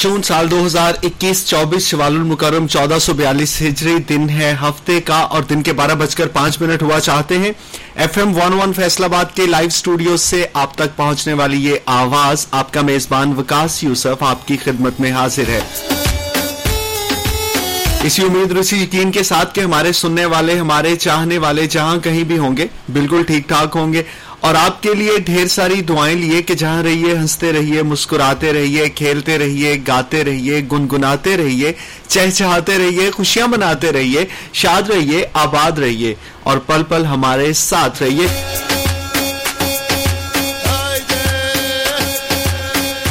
جون سال دو ہزار اکیس، چوبیس شوال المکرم، چودہ سو بیالیس ہجری دن ہے۔ ہفتے کا اور دن کے بارہ بج کر پانچ منٹ ہوا چاہتے ہیں۔ ایف ایم ون ون فیصلہ آباد کے لائیو اسٹوڈیو سے آپ تک پہنچنے والی یہ آواز آپ کا میزبان وکاس یوسف آپ کی خدمت میں حاضر ہے۔ اسی امید رسی یقین کے ساتھ کہ ہمارے سننے والے، ہمارے چاہنے والے جہاں کہیں بھی ہوں گے، بالکل ٹھیک ٹھاک ہوں گے۔ اور آپ کے لیے ڈھیر ساری دعائیں لیے کہ جہاں رہیے، ہنستے رہیے، مسکراتے رہیے، کھیلتے رہیے، گاتے رہیے، گنگناتے رہیے، چہچہاتے رہیے، خوشیاں مناتے رہیے، شاد رہیے، آباد رہیے، اور پل پل ہمارے ساتھ رہیے۔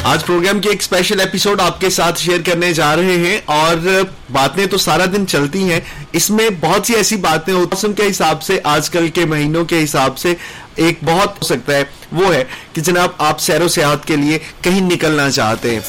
آج پروگرام کی ایک اسپیشل ایپیسوڈ آپ کے ساتھ شیئر کرنے جا رہے ہیں اور باتیں تو سارا دن چلتی ہیں۔ اس میں بہت سی ایسی باتیں موسم کے حساب سے، آج کل کے مہینوں کے حساب سے ایک بہت ہو سکتا ہے، وہ ہے کہ جناب آپ سیر و سیاحت کے لیے کہیں نکلنا چاہتے ہیں۔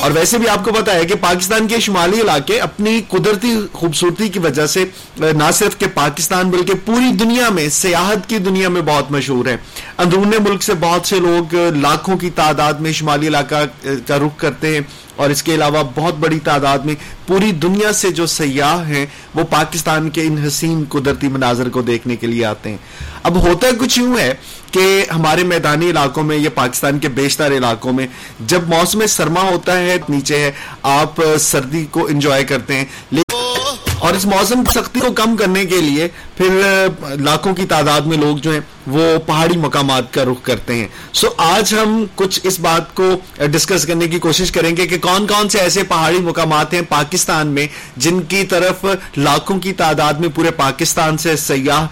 اور ویسے بھی آپ کو پتا ہے کہ پاکستان کے شمالی علاقے اپنی قدرتی خوبصورتی کی وجہ سے نہ صرف کہ پاکستان بلکہ پوری دنیا میں سیاحت کی دنیا میں بہت مشہور ہے اندرون ملک سے بہت سے لوگ لاکھوں کی تعداد میں شمالی علاقہ کا رخ کرتے ہیں۔ اور اس کے علاوہ بہت بڑی تعداد میں پوری دنیا سے جو سیاح ہیں، وہ پاکستان کے ان حسین قدرتی مناظر کو دیکھنے کے لیے آتے ہیں۔ اب ہوتا کچھ یوں ہے کہ ہمارے میدانی علاقوں میں یا پاکستان کے بیشتر علاقوں میں جب موسم سرما ہوتا ہے، نیچے ہے، آپ سردی کو انجوائے کرتے ہیں۔ لیکن اور اس موسم سختی کو کم کرنے کے لیے پھر لاکھوں کی تعداد میں لوگ جو ہیں وہ پہاڑی مقامات کا رخ کرتے ہیں۔ سو آج ہم کچھ اس بات کو ڈسکس کرنے کی کوشش کریں گے کہ کون کون سے ایسے پہاڑی مقامات ہیں پاکستان میں جن کی طرف لاکھوں کی تعداد میں پورے پاکستان سے سیاح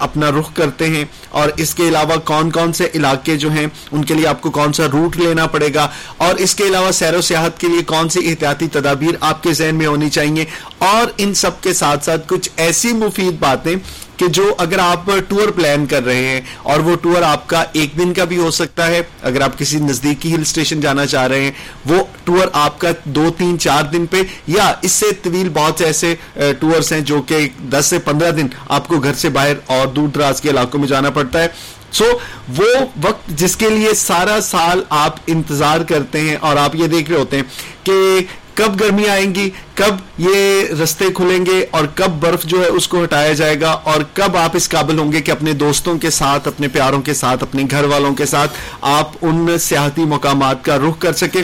اپنا رخ کرتے ہیں۔ اور اس کے علاوہ کون کون سے علاقے جو ہیں، ان کے لیے آپ کو کون سا روٹ لینا پڑے گا۔ اور اس کے علاوہ سیر و سیاحت کے لیے کون سی احتیاطی تدابیر آپ کے ذہن میں ہونی چاہیے۔ اور ان سب کے ساتھ ساتھ کچھ ایسی مفید باتیں کہ جو اگر آپ ٹور پلان کر رہے ہیں اور وہ ٹور آپ کا ایک دن کا بھی ہو سکتا ہے اگر آپ کسی نزدیکی ہل اسٹیشن جانا چاہ رہے ہیں وہ ٹور آپ کا دو تین چار دن پہ یا اس سے طویل بہت سے ایسے ٹورس ہیں جو کہ دس سے پندرہ دن آپ کو گھر سے باہر اور دور دراز کے علاقوں میں جانا پڑتا ہے۔ سو so, وہ وقت جس کے لیے سارا سال آپ انتظار کرتے ہیں اور آپ یہ دیکھ رہے ہوتے ہیں کہ کب گرمی آئیں گی، کب یہ رستے کھلیں گے اور کب برف جو ہے اس کو ہٹایا جائے گا اور کب آپ اس قابل ہوں گے کہ اپنے دوستوں کے ساتھ، اپنے پیاروں کے ساتھ، اپنے گھر والوں کے ساتھ آپ ان سیاحتی مقامات کا رخ کر سکیں۔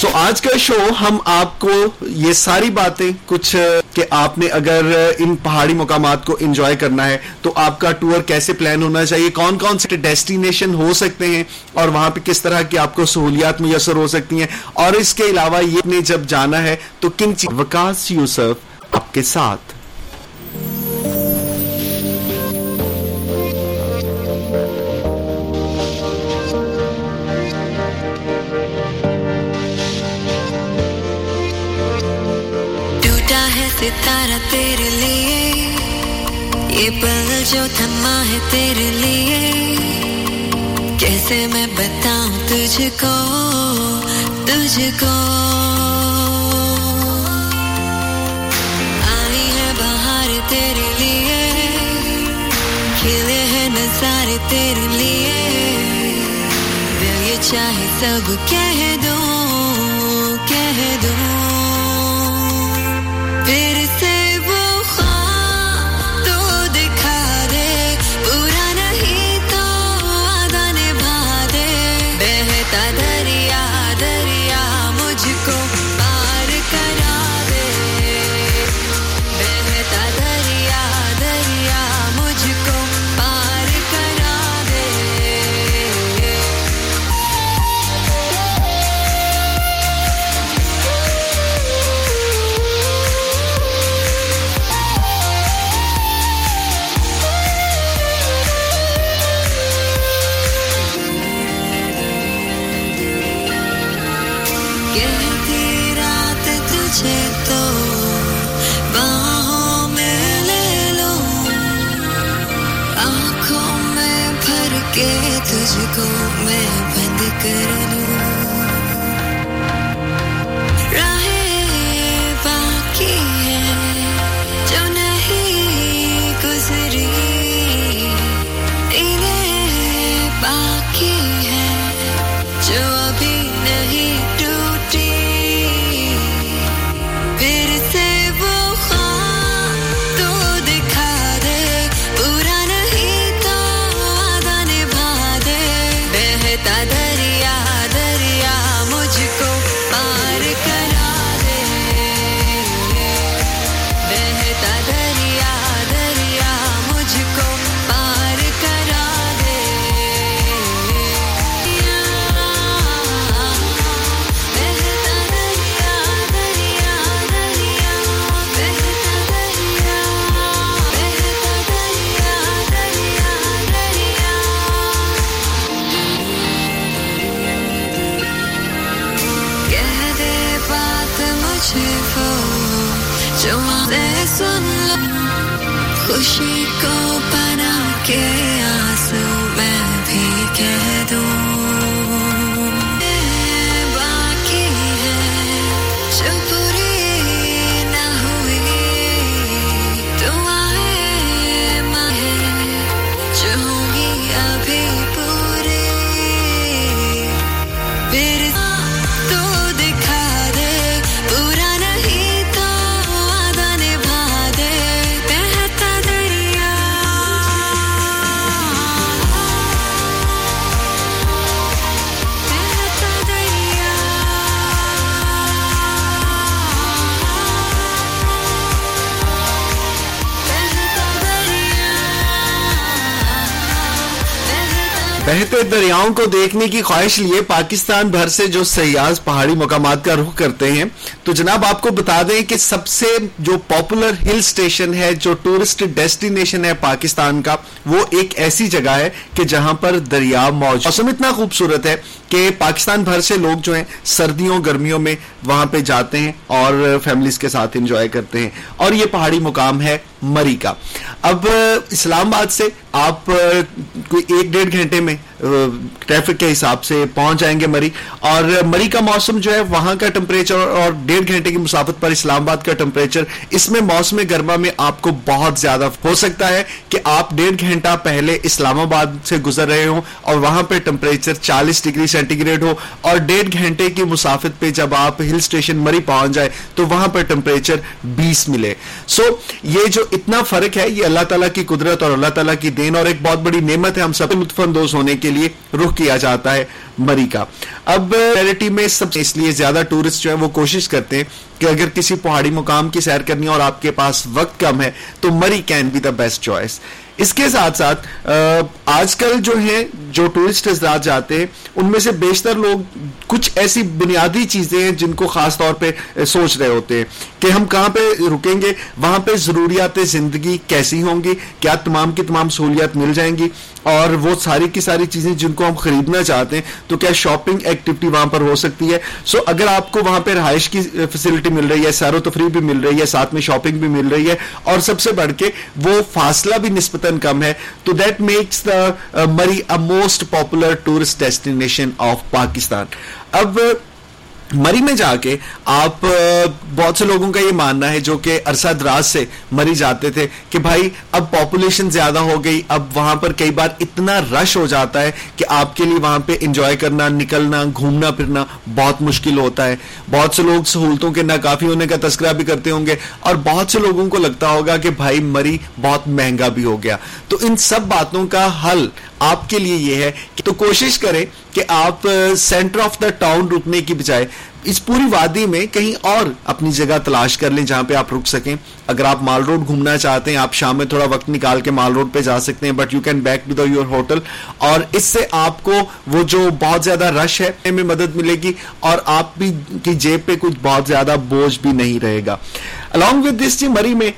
سو آج کا شو ہم آپ کو یہ ساری باتیں کچھ کہ آپ نے اگر ان پہاڑی مقامات کو انجوائے کرنا ہے، تو آپ کا ٹور کیسے پلان ہونا چاہیے؟ کون کون سے ڈیسٹینیشن ہو سکتے ہیں؟ اور وہاں پہ کس طرح کی آپ کو سہولیات میسر ہو سکتی ہیں؟ اور اس کے علاوہ یہ نے جب جانا ہے، تو کن چیز وکاس یوسف آپ کے ساتھ۔ یہ پل جو تھما ہے تیرے لیے، کیسے میں بتاؤں تجھ کو تجھ کو آئی ہے باہر تیرے لیے، کھلے ہیں نظارے تیرے لیے۔ دل یہ چاہے سب کہہ دوں کہہ دوں۔ پھر بہتے دریاؤں کو دیکھنے کی خواہش لیے پاکستان بھر سے جو سیاز پہاڑی مقامات کا رخ کرتے ہیں، تو جناب آپ کو بتا دیں کہ سب سے جو پاپولر ہل اسٹیشن ہے، جو ٹورسٹ ڈیسٹینیشن ہے پاکستان کا، وہ ایک ایسی جگہ ہے کہ جہاں پر دریا موجود موسم اتنا خوبصورت ہے کہ پاکستان بھر سے لوگ جو ہیں سردیوں، گرمیوں میں وہاں پہ جاتے ہیں اور فیملیز کے ساتھ انجوائے کرتے ہیں۔ اور یہ پہاڑی مقام ہے مری کا اب اسلام آباد سے آپ کوئی ایک ڈیڑھ گھنٹے میں ٹریفک کے حساب سے پہنچ جائیں گے مری۔ اور مری کا موسم جو ہے وہاں کا ٹمپریچر اور ڈیڑھ گھنٹے کی مسافت پر اسلام آباد کا ٹمپریچر اس میں موسم گرما میں آپ کو بہت زیادہ ہو سکتا ہے کہ آپ ڈیڑھ گھنٹہ پہلے اسلام آباد سے گزر رہے ہوں اور وہاں پہ ٹمپریچر چالیس ڈگری سینٹی گریڈ ہو اور ڈیڑھ گھنٹے کی مسافت پہ جب آپ ہل اسٹیشن مری پہنچ جائے تو وہاں پہ ٹمپریچر بیس ملے۔ سو so, یہ جو اتنا فرق ہے یہ اللہ تعالیٰ کی قدرت اور اللہ تعالیٰ کی دین اور ایک بہت بڑی نعمت ہے ہم سب۔ لطف اندوز ہونے کی کے لیے رخ کیا جاتا ہے مری کا۔ اب ریلیٹی میں سب اس لیے زیادہ ٹورسٹ جو ہیں وہ کوشش کرتے ہیں کہ اگر کسی پہاڑی مقام کی سیر کرنی ہے اور آپ کے پاس وقت کم ہے تو Murree can be the best choice. اس کے ساتھ ساتھ آج کل جو ہیں، جو ٹورسٹ حضرات جاتے ہیں، ان میں سے بیشتر لوگ کچھ ایسی بنیادی چیزیں ہیں جن کو خاص طور پہ سوچ رہے ہوتے ہیں کہ ہم کہاں پہ رکیں گے، وہاں پہ ضروریات زندگی کیسی ہوں گی، کیا تمام کی تمام سہولیات مل جائیں گی۔ اور وہ ساری کی ساری چیزیں جن کو ہم خریدنا چاہتے ہیں تو کیا شاپنگ ایکٹیویٹی وہاں پر ہو سکتی ہے؟ سو so, اگر آپ کو وہاں پہ رہائش کی فیسلٹی مل رہی ہے سیر و تفریح بھی مل رہی ہے ساتھ میں شاپنگ بھی مل رہی ہے اور سب سے بڑھ کے وہ فاصلہ بھی نسبتاً کم ہے تو that makes the Murree a most popular tourist destination of Pakistan اب مری میں جا کے آپ بہت سے لوگوں کا یہ ماننا ہے جو کہ عرصہ دراز سے مری جاتے تھے کہ بھائی اب پاپولیشن زیادہ ہو گئی، اب وہاں پر کئی بار اتنا رش ہو جاتا ہے کہ آپ کے لیے وہاں پہ انجوائے کرنا، نکلنا، گھومنا پھرنا بہت مشکل ہوتا ہے۔ بہت سے لوگ سہولتوں کے ناکافی ہونے کا تذکرہ بھی کرتے ہوں گے اور بہت سے لوگوں کو لگتا ہوگا کہ بھائی مری بہت مہنگا بھی ہو گیا۔ تو ان سب باتوں کا حل آپ کے لیے یہ ہے کہ تو کوشش کریں کہ آپ سینٹر آف دا ٹاؤن رکنے کی بجائے اس پوری وادی میں کہیں اور اپنی جگہ تلاش کر لیں جہاں پہ آپ رک سکیں۔ اگر آپ مال روڈ گھومنا چاہتے ہیں، آپ شام میں تھوڑا وقت نکال کے مال روڈ پہ جا سکتے ہیں but you can back to the your hotel اور اس سے آپ کو وہ جو بہت زیادہ رش ہے میں مدد ملے گی اور آپ بھی کی جیب پہ کچھ بہت زیادہ بوجھ بھی نہیں رہے گا۔ الانگ ود دس جی مری میں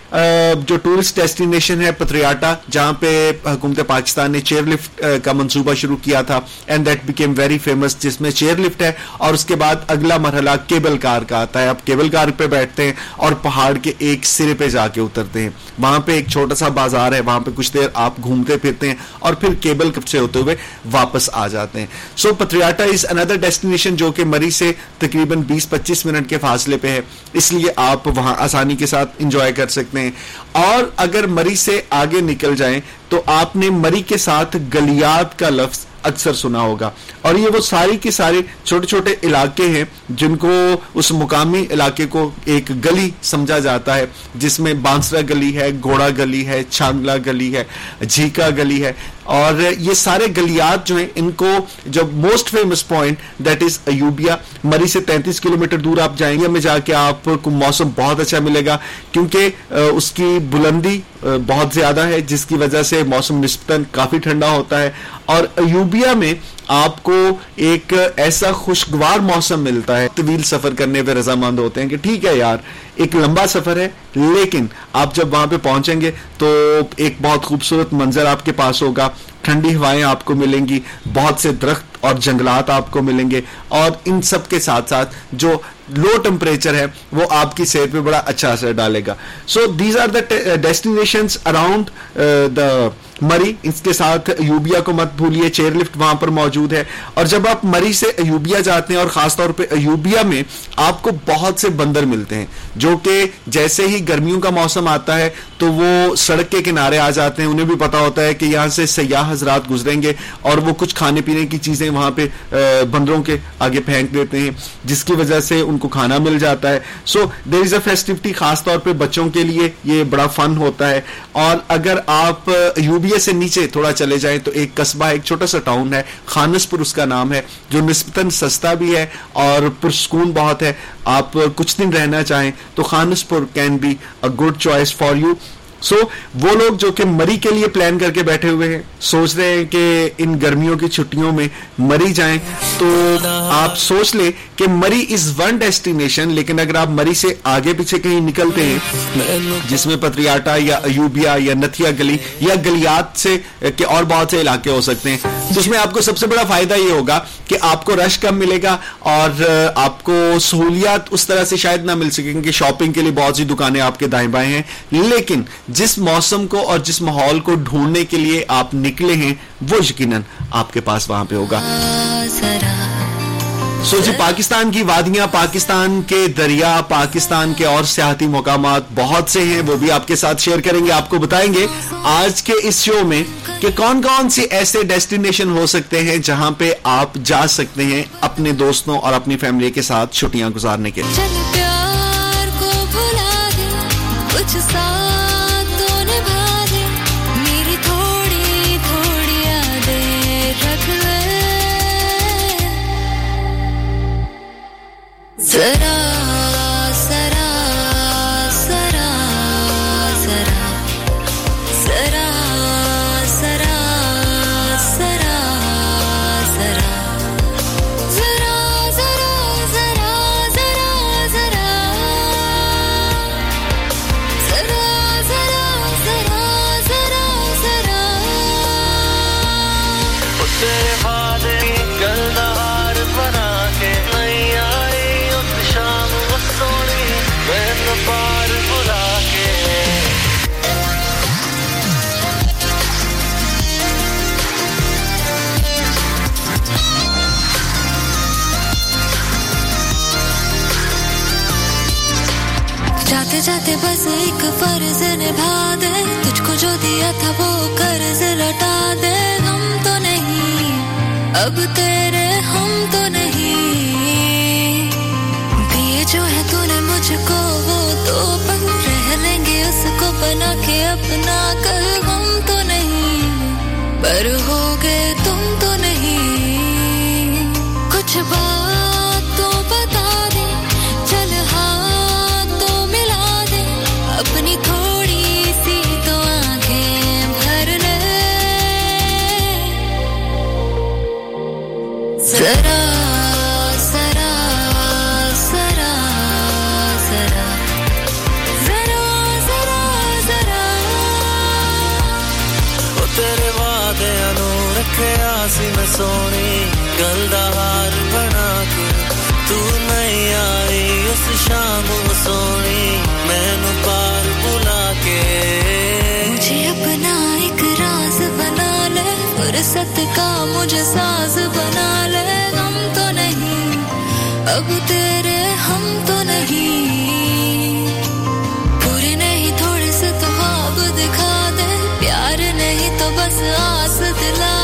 جو ٹورسٹ ڈیسٹینیشن ہے پتریاٹا، جہاں پہ حکومت پاکستان نے چیئر لفٹ کا منصوبہ شروع کیا تھا and that became very famous جس میں چیئر لفٹ ہے اور اس کے بعد اگلا مرحلہ کیبل کار کا آتا ہے۔ آپ کیبل کار پہ بیٹھتے ہیں اور پہاڑ کے ایک سرے پہ جا کے اترتے ہیں۔ وہاں پہ ایک چھوٹا سا بازار ہے وہاں پہ کچھ دیر آپ گھومتے پھرتے ہیں اور پھر کیبل کپ سے ہوتے ہوئے واپس آ جاتے ہیں۔ سو so, پتریاٹا از اندر ڈیسٹینیشن جو کہ مری سے تقریباً بیس پچیس منٹ کے فاصلے پہ ہے۔ اس لیے آپ وہاں آسانی کے ساتھ انجوائے کر سکتے ہیں۔ اور اگر مری سے آگے نکل جائیں تو آپ نے مری کے ساتھ گلیات کا لفظ اکثر سنا ہوگا۔ اور یہ وہ ساری کی سارے چھوٹے چھوٹے علاقے ہیں جن کو اس مقامی علاقے کو ایک گلی سمجھا جاتا ہے، جس میں بانسرا گلی ہے، گھوڑا گلی ہے، چھاندلا گلی ہے، جھیکا گلی ہے۔ اور یہ سارے گلیات جو ہیں، ان کو جو most famous point that is Ayubia, Murree سے تینتیس کلومیٹر دور آپ جائیں گے میں جا کے آپ کو موسم بہت اچھا ملے گا۔ کیونکہ اس کی بلندی بہت زیادہ ہے، جس کی وجہ سے موسم نسبتاً کافی ٹھنڈا ہوتا ہے۔ اور ایوبیا میں آپ کو ایک ایسا خوشگوار موسم ملتا ہے، طویل سفر کرنے پہ رضامند ہوتے ہیں کہ ٹھیک ہے یار، ایک لمبا سفر ہے، لیکن آپ جب وہاں پہ پہنچیں گے تو ایک بہت خوبصورت منظر آپ کے پاس ہوگا۔ ٹھنڈی ہوائیں آپ کو ملیں گی، بہت سے درخت اور جنگلات آپ کو ملیں گے۔ اور ان سب کے ساتھ ساتھ جو لو ٹمپریچر ہے، وہ آپ کی صحت پہ بڑا اچھا اثر ڈالے گا۔ So these are the destination around the Murree, اس کے ساتھ ایوبیا کو مت بھولیے، چیئر لفٹ وہاں پر موجود ہے۔ اور جب آپ مری سے ایوبیا جاتے ہیں اور خاص طور پہ ایوبیا میں آپ کو بہت سے بندر ملتے ہیں، جو کہ جیسے ہی گرمیوں کا موسم آتا ہے تو وہ سڑک کے کنارے آ جاتے ہیں۔ انہیں بھی پتا ہوتا ہے کہ یہاں سے سیاح حضرات گزریں گے اور وہ کچھ کھانے پینے کی چیزیں وہاں پہ بندروں کے آگے پھینک دیتے ہیں، جس کی وجہ سے ان کو کھانا مل جاتا ہے۔ سو دیر از اے فیسٹیوٹی خاص طور پہ بچوں کے لیے یہ بڑا فن ہوتا ہے۔ اور اگر آپ ایوبیا ایریا سے نیچے تھوڑا چلے جائیں تو ایک قصبہ، ایک چھوٹا سا ٹاؤن ہے۔ خانس پور اس کا نام ہے، جو نسبتاً سستا بھی ہے اور پرسکون بہت ہے۔ آپ کچھ دن رہنا چاہیں تو Khanspur can be a good choice for you so so, وہ لوگ جو کہ مری کے لیے پلان کر کے بیٹھے ہوئے ہیں سوچ رہے ہیں کہ ان گرمیوں کی چھٹیوں میں مری جائیں۔ تو آپ سوچ لیں کہ مری از ون ڈیسٹینیشن لیکن اگر آپ مری سے آگے پیچھے کہیں نکلتے ہیں جس میں پتریاٹا یا ایوبیا یا نتھیا گلی یا گلیات سے کے اور بہت سے علاقے ہو سکتے ہیں۔ جس میں آپ کو سب سے بڑا فائدہ یہ ہوگا کہ آپ کو رش کم ملے گا اور آپ کو سہولیات اس طرح سے شاید نہ مل سکیں کہ شاپنگ کے لیے بہت سی دکانیں آپ کے دائیں بائیں ہیں۔ لیکن جس موسم کو اور جس ماحول کو ڈھونڈنے کے لیے آپ نکلے ہیں وہ یقیناً آپ کے پاس وہاں پہ ہوگا۔ سو جی پاکستان کی وادیاں پاکستان کے دریا پاکستان کے اور سیاحتی مقامات بہت سے ہیں وہ بھی آپ کے ساتھ شیئر کریں گے آپ کو بتائیں گے۔ آج کے اس شو میں کہ کون کون سے ایسے ڈیسٹینیشن ہو سکتے ہیں جہاں پہ آپ جا سکتے ہیں اپنے دوستوں اور اپنی فیملی کے ساتھ چھٹیاں گزارنے کے لیے۔ جی سے بس ایک فرض نبھا دے۔ تجھ کو جو دیا تھا وہ قرض لٹا دے۔ ہم تو نہیں، اب تیرے ہم تو نہیں۔ دیے جو ہے تو نے مجھ کو، وہ تو پن رہ لیں گے اس کو بنا کے اپنا کر ہم تو نہیں، پر ہو گئے تم تو نہیں۔ کچھ بات کا مجھے ساز بنا لے ہم تو نہیں۔ اب تیرے ہم تو نہیں۔ پورے نہیں، تھوڑے سے تو خواب دکھا دے۔ پیار نہیں تو بس آس دلا۔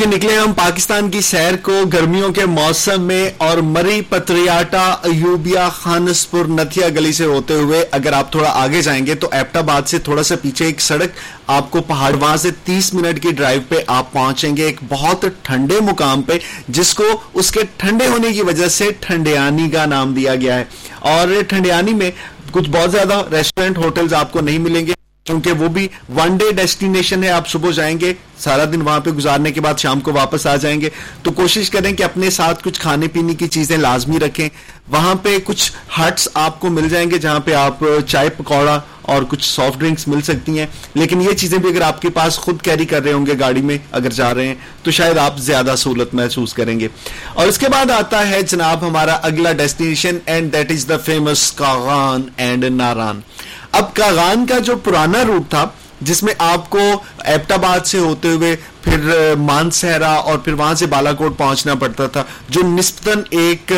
لے نکلے ہم پاکستان کی سیر کو، گرمیوں کے موسم میں اور مری پتریاٹا ایوبیا خانسپور نتھیا گلی سے ہوتے ہوئے اگر آپ تھوڑا آگے جائیں گے تو ایپٹا باد سے تھوڑا سا پیچھے ایک سڑک آپ کو پہاڑ، وہاں سے تیس منٹ کی ڈرائیو پہ آپ پہنچیں گے ایک بہت ٹھنڈے مقام پہ، جس کو اس کے ٹھنڈے ہونے کی وجہ سے ٹھنڈیانی کا نام دیا گیا ہے۔ اور ٹھنڈیانی میں کچھ بہت زیادہ ریسٹورینٹ ہوٹلز آپ کو نہیں ملیں گے۔ کیونکہ وہ بھی ون ڈے ڈیسٹینیشن ہے، آپ صبح جائیں گے، سارا دن وہاں پہ گزارنے کے بعد شام کو واپس آ جائیں گے۔ تو کوشش کریں کہ اپنے ساتھ کچھ کھانے پینے کی چیزیں لازمی رکھیں۔ وہاں پہ کچھ ہٹس آپ کو مل جائیں گے جہاں پہ آپ چائے پکوڑا اور کچھ سافٹ ڈرنکس مل سکتی ہیں۔ لیکن یہ چیزیں بھی اگر آپ کے پاس خود کیری کر رہے ہوں گے گاڑی میں اگر جا رہے ہیں، تو شاید آپ زیادہ سہولت محسوس کریں گے۔ اور اس کے بعد آتا ہے جناب ہمارا اگلا destination and that is the famous Kaghan and Naran اب کاغان کا جو پرانا روٹ تھا، جس میں آپ کو ایپٹ آباد سے ہوتے ہوئے پھر مان سہرا اور پھر وہاں سے بالا کوٹ پہنچنا پڑتا تھا، جو نسبتاً ایک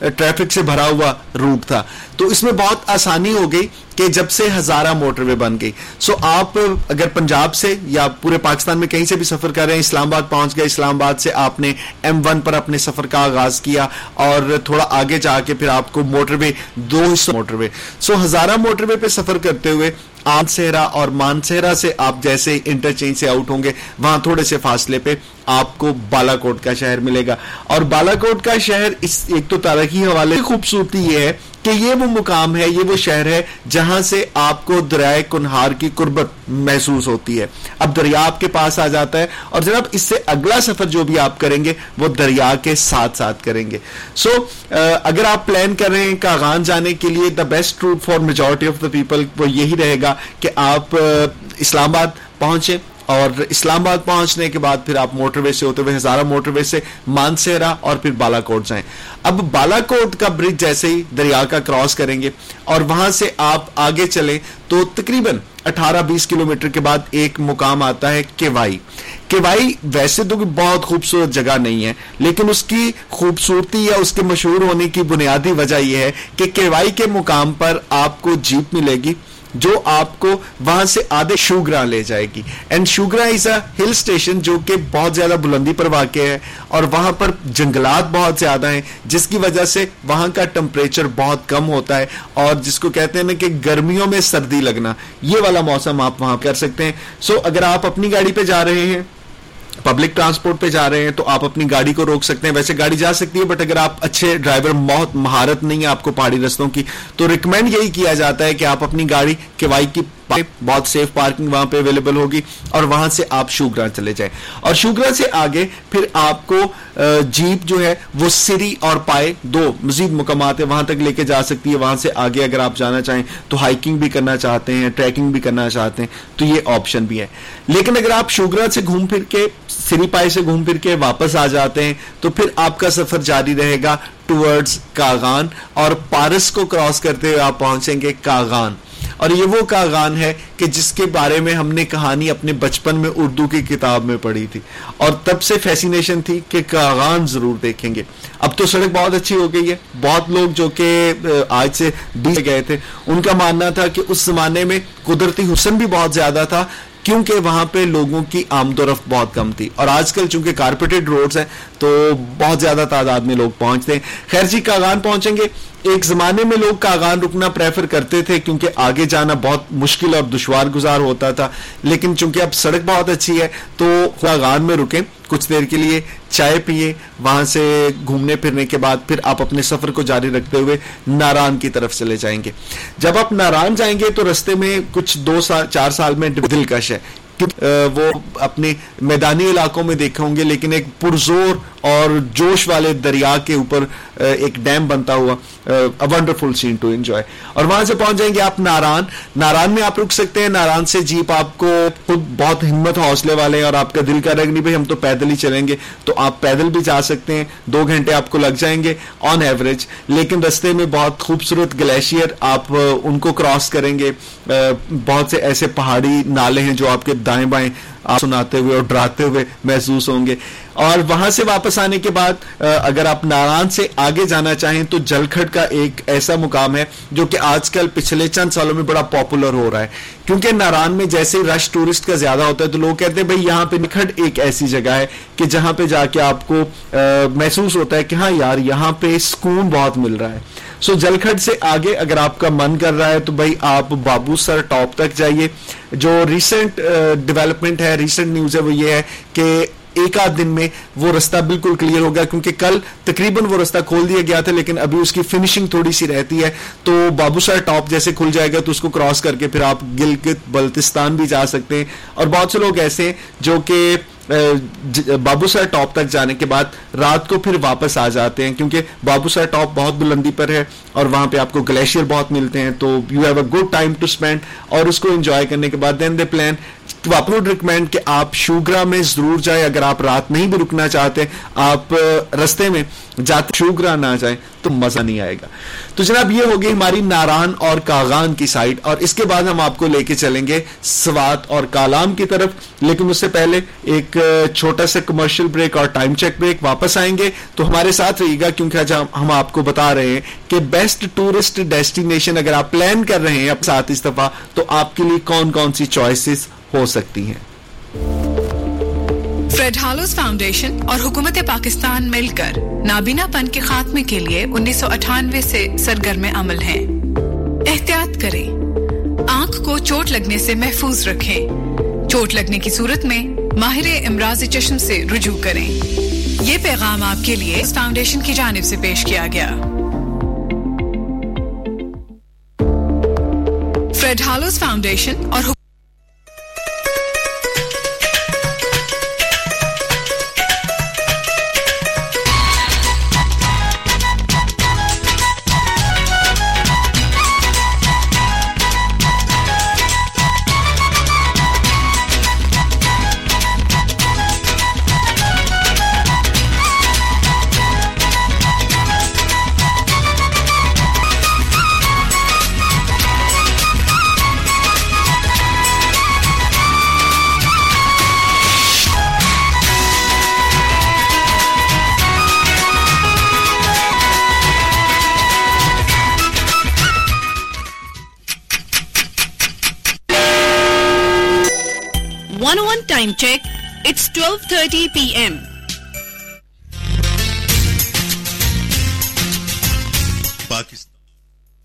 ٹریفک سے بھرا ہوا روٹ تھا۔ تو اس میں بہت آسانی ہو گئی کہ جب سے ہزارہ موٹر وے بن گئی۔ سو آپ اگر پنجاب سے یا پورے پاکستان میں کہیں سے بھی سفر کر رہے ہیں، اسلام آباد پہنچ گئے، اسلام آباد سے آپ نے ایم ون پر اپنے سفر کا آغاز کیا اور تھوڑا آگے جا کے پھر آپ کو موٹر وے، دو حصوں motorway. So Hazara motorway پہ سفر کرتے ہوئے آن سہرا اور مان سہرا سے آپ جیسے انٹرچینج سے آؤٹ ہوں گے، وہاں تھوڑے سے فاصلے پہ آپ کو بالا کوٹ کا شہر ملے گا۔ اور بالا کوٹ کا شہر اس، ایک تو تاریخی حوالے خوبصورتی یہ ہے کہ یہ وہ مقام ہے، یہ وہ شہر ہے جہاں سے آپ کو دریائے کنہار کی قربت محسوس ہوتی ہے۔ اب دریا آپ کے پاس آ جاتا ہے اور جناب اس سے اگلا سفر جو بھی آپ کریں گے، وہ دریا کے ساتھ ساتھ کریں گے۔ سو اگر آپ پلان کر رہے ہیں کاغان جانے کے لیے the best route for majority of the people وہ یہی رہے گا کہ آپ اسلام آباد پہنچے اور اسلام آباد پہنچنے کے بعد پھر آپ موٹر وے سے ہوتے ہوئے ہزارہ موٹر وے سے مانسیرا اور پھر بالا کوٹ جائیں۔ اب بالا کوٹ کا برج جیسے ہی دریا کا کراس کریں گے اور وہاں سے آپ آگے چلیں تو تقریباً اٹھارہ بیس کلومیٹر کے بعد ایک مقام آتا ہے کیوائی۔ کیوائی ویسے تو بہت خوبصورت جگہ نہیں ہے، لیکن اس کی خوبصورتی یا اس کے مشہور ہونے کی بنیادی وجہ یہ ہے کہ کیوائی کے مقام پر آپ کو جیپ ملے گی۔ جو آپ کو وہاں سے آدھے شوگرا لے جائے گی. And شوگرا is a hill station جو کہ بہت زیادہ بلندی پر واقع ہے اور وہاں پر جنگلات بہت زیادہ ہیں، جس کی وجہ سے وہاں کا ٹمپریچر بہت کم ہوتا ہے اور جس کو کہتے ہیں نا کہ گرمیوں میں سردی لگنا، یہ والا موسم آپ وہاں کر سکتے ہیں. سو اگر آپ اپنی گاڑی پہ جا رہے ہیں پبلک ٹرانسپورٹ پہ جا رہے ہیں تو آپ اپنی گاڑی کو روک سکتے ہیں۔ ویسے گاڑی جا سکتی ہے بٹ اگر آپ اچھے ڈرائیور بہت مہارت نہیں ہے آپ کو پہاڑی رستوں کی، تو ریکمینڈ یہی کیا جاتا ہے کہ آپ اپنی گاڑی کے بائک کی بہت سیف پارکنگ وہاں پہ اویلیبل ہوگی اور وہاں سے آپ شوگرا چلے جائیں۔ اور شوگرا سے آگے پھر آپ کو جیپ جو ہے وہ سری اور پائے دو مزید مقامات ہے وہاں تک لے کے جا سکتی ہے۔ وہاں سے آگے اگر آپ جانا چاہیں تو ہائکنگ بھی کرنا چاہتے ہیں ٹریکنگ بھی کرنا چاہتے ہیں، تو یہ آپشن بھی ہے۔ لیکن اگر آپ شوگرا سے گھوم پھر کے، سری پائے سے گھوم پھر کے واپس آ جاتے ہیں، تو پھر آپ کا سفر جاری رہے گا ٹورڈز کاغان اور پارس کو کراس کرتے ہوئے آپ پہنچیں گے کاغان۔ اور یہ وہ کاغان ہے کہ جس کے بارے میں ہم نے کہانی اپنے بچپن میں اردو کی کتاب میں پڑھی تھی۔ اور تب سے فیسینیشن تھی کہ کاغان ضرور دیکھیں گے۔ اب تو سڑک بہت اچھی ہو گئی ہے۔ بہت لوگ جو کہ آج سے ڈی گئے تھے۔ ان کا ماننا تھا کہ اس زمانے میں قدرتی حسن بھی بہت زیادہ تھا، کیونکہ وہاں پہ لوگوں کی آمد و رفت بہت کم تھی۔ اور آج کل چونکہ کارپیٹڈ روڈز ہیں، تو بہت زیادہ تعداد میں لوگ پہنچتے ہیں۔ خیر جی کاغان پہنچیں گے۔ ایک زمانے میں لوگ کاغان رکنا پریفر کرتے تھے کیونکہ آگے جانا بہت مشکل اور دشوار گزار ہوتا تھا۔ لیکن چونکہ اب سڑک بہت اچھی ہے تو کاغان میں رکیں، کچھ دیر کے لیے چائے پیئے وہاں سے گھومنے پھرنے کے بعد پھر آپ اپنے سفر کو جاری رکھتے ہوئے ناران کی طرف چلے جائیں گے۔ جب آپ ناران جائیں گے تو رستے میں کچھ دو سال چار سال میں دلکش ہے۔ وہ اپنے میدانی علاقوں میں دیکھے ہوں گے، لیکن ایک پرزور اور جوش والے دریا کے اوپر ایک ڈیم بنتا ہوا ونڈرفل سین ٹو انجوائے اور وہاں سے پہنچ جائیں گے آپ ناران. ناران میں آپ رک سکتے ہیں. ناران سے جیپ آپ کو خود بہت ہمت حوصلے والے ہیں اور آپ کا دل کر رہے نہیں بھائی، ہم تو پیدل ہی چلیں گے. تو آپ پیدل بھی جا سکتے ہیں. دو گھنٹے آپ کو لگ جائیں گے آن ایوریج لیکن رستے میں بہت خوبصورت گلیشیئر آپ ان کو کراس کریں گے. بہت سے ایسے پہاڑی نالے ہیں جو آپ کے دائیں بائیں آپ سناتے ہوئے اور ڈراتے ہوئے محسوس ہوں گے۔ اور وہاں سے واپس آنے کے بعد اگر آپ ناران سے آگے جانا چاہیں تو جلکھڑ کا ایک ایسا مقام ہے جو کہ آج کل پچھلے چند سالوں میں بڑا پاپولر ہو رہا ہے۔ کیونکہ ناران میں جیسے رش ٹورسٹ کا زیادہ ہوتا ہے تو لوگ کہتے ہیں، بھائی، یہاں پہ نکھڑ ایک ایسی جگہ ہے کہ جہاں پہ جا کے آپ کو محسوس ہوتا ہے کہ ہاں یار، یہاں پہ سکون بہت مل رہا ہے۔ سو جلکھڈ سے آگے اگر آپ کا من کر رہا ہے تو بھائی آپ بابو سر ٹاپ تک جائیے جو ریسنٹ ڈیولپمنٹ ہے ریسنٹ نیوز ہے وہ یہ ہے کہ ایک آدھ دن میں وہ رستہ بالکل کلیئر ہو گیا کیونکہ کل تقریباً وہ رستہ کھول دیا گیا تھا لیکن ابھی اس کی فنشنگ تھوڑی سی رہتی ہے تو بابو سر ٹاپ جیسے کھل جائے گا تو اس کو کراس کر کے پھر آپ گلگت بلتستان بھی جا سکتے ہیں اور بہت سے لوگ ایسے ہیں جو کہ جی، بابو سر ٹاپ تک جانے کے بعد رات کو پھر واپس آ جاتے ہیں، کیونکہ بابو سر ٹاپ بہت بلندی پر ہے اور وہاں پہ آپ کو گلیشیئر بہت ملتے ہیں، تو you have a good time to spend اور اس کو انجوائے کرنے کے بعد دین دے پلان آپ وڈ ریکمینڈ کہ آپ شوگرا میں ضرور جائیں۔ اگر آپ رات نہیں بھی رکنا چاہتے، آپ رستے میں جاتے، شوگرا نہ جائیں تو مزہ نہیں آئے گا۔ تو جناب، یہ ہوگی ہماری ناران اور کاغان کی سائڈ اور اس کے بعد ہم آپ کو لے کے چلیں گے سوات اور کالام کی طرف۔ لیکن اس سے پہلے ایک چھوٹا سا کمرشل بریک اور ٹائم چیک بریک واپس آئیں گے۔ تو ہمارے ساتھ رہیے گا، کیونکہ آج ہم آپ کو بتا رہے ہیں کہ بیسٹ ٹورسٹ ڈیسٹینیشن اگر آپ پلان کر رہے ہیں ساتھ اس دفعہ تو آپ کے لیے کون کون سی چوائسز ہو سکتی ہیں۔ فریڈ ہالوز فاؤنڈیشن اور حکومت پاکستان مل کر نابینا پن کے خاتمے کے لیے انیس سو اٹھانوے سے سرگرم عمل ہیں۔ احتیاط کریں۔ آنکھ کو چوٹ لگنے سے محفوظ رکھیں۔ چوٹ لگنے کی صورت میں ماہر امراض چشم سے رجوع کریں۔ یہ پیغام آپ کے لیے اس فاؤنڈیشن کی جانب سے پیش کیا گیا۔ فریڈ ہالوز فاؤنڈیشن اور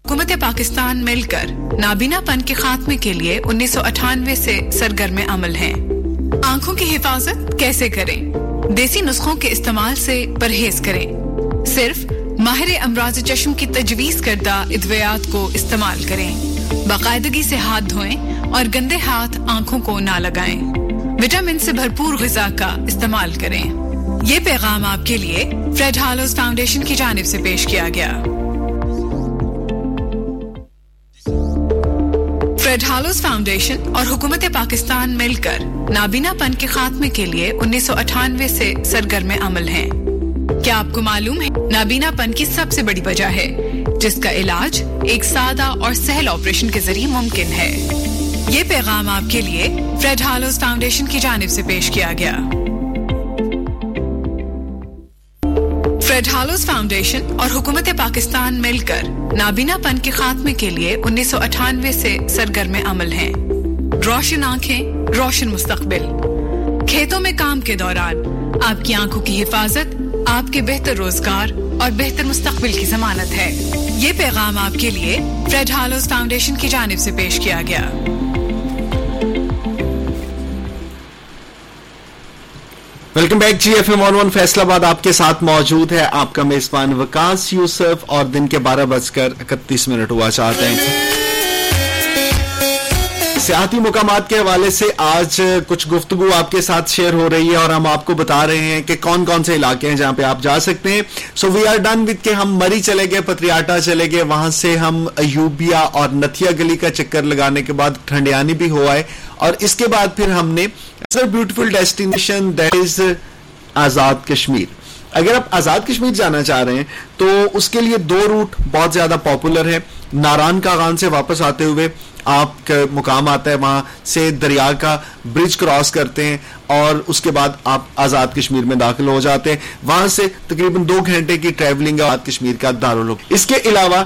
حکومت پاکستان مل کر نابینا پن کے خاتمے کے لیے انیس سو اٹھانوے سے سرگرم عمل ہیں۔ آنکھوں کی حفاظت کیسے کریں؟ دیسی نسخوں کے استعمال سے پرہیز کریں۔ صرف ماہر امراض چشم کی تجویز کردہ ادویات کو استعمال کریں۔ باقاعدگی سے ہاتھ دھوئیں اور گندے ہاتھ آنکھوں کو نہ لگائیں۔ وٹامن سے بھرپور غذا کا استعمال کریں۔ یہ پیغام آپ کے لیے فریڈ ہالوز فاؤنڈیشن کی جانب سے پیش کیا گیا۔ فریڈ ہالوز فاؤنڈیشن اور حکومت پاکستان مل کر نابینا پن کے خاتمے کے لیے انیس سو اٹھانوے سے سرگرم عمل ہیں۔ کیا آپ کو معلوم ہے نابینا پن کی سب سے بڑی وجہ ہے، جس کا علاج ایک سادہ اور سہل آپریشن کے ذریعے ممکن ہے۔ یہ پیغام آپ کے لیے فریڈ ہالوز فاؤنڈیشن کی جانب سے پیش کیا گیا۔ فریڈ ہالوز فاؤنڈیشن اور حکومت پاکستان مل کر نابینا پن کے خاتمے کے لیے انیس سو اٹھانوے سے سرگرم عمل ہیں۔ روشن آنکھیں، روشن مستقبل۔ کھیتوں میں کام کے دوران آپ کی آنکھوں کی حفاظت، آپ کے بہتر روزگار اور بہتر مستقبل کی ضمانت ہے۔ یہ پیغام آپ کے لیے فریڈ ہالوز فاؤنڈیشن کی جانب سے پیش کیا گیا۔ Welcome back G F M one one Faisalabad آپ کے ساتھ موجود ہے. آپ کا میزبان وکاس یوسف اور دن کے بارہ بج کر اکتیس منٹ ہوا. چاہتے ہیں سیاحتی مقامات کے حوالے سے آج کچھ گفتگو آپ کے ساتھ شیئر ہو رہی ہے اور ہم آپ کو بتا رہے ہیں کہ کون کون سے علاقے ہیں جہاں پہ آپ جا سکتے ہیں۔ So we are done with کے ہم مری چلے گئے، پتریاٹا چلے گئے، وہاں سے ہم ایوبیا اور نتھیا گلی کا چکر لگانے کے بعد ٹھنڈیانی بھی ہوا ہے اور اس کے بعد پھر ہم نے beautiful destination that is Azad Kashmir. اگر آپ آزاد کشمیر جانا چاہ رہے ہیں تو اس کے لیے دو روٹ بہت زیادہ پاپولر ہے ناران کا غان سے واپس آتے ہوئے آپ کا مقام آتا ہے، وہاں سے دریا کا برج کراس کرتے ہیں اور اس کے بعد آپ آزاد کشمیر میں داخل ہو جاتے ہیں۔ وہاں سے تقریباً دو گھنٹے کی ٹریولنگ آزاد کشمیر کا دارالعلوم اس کے علاوہ،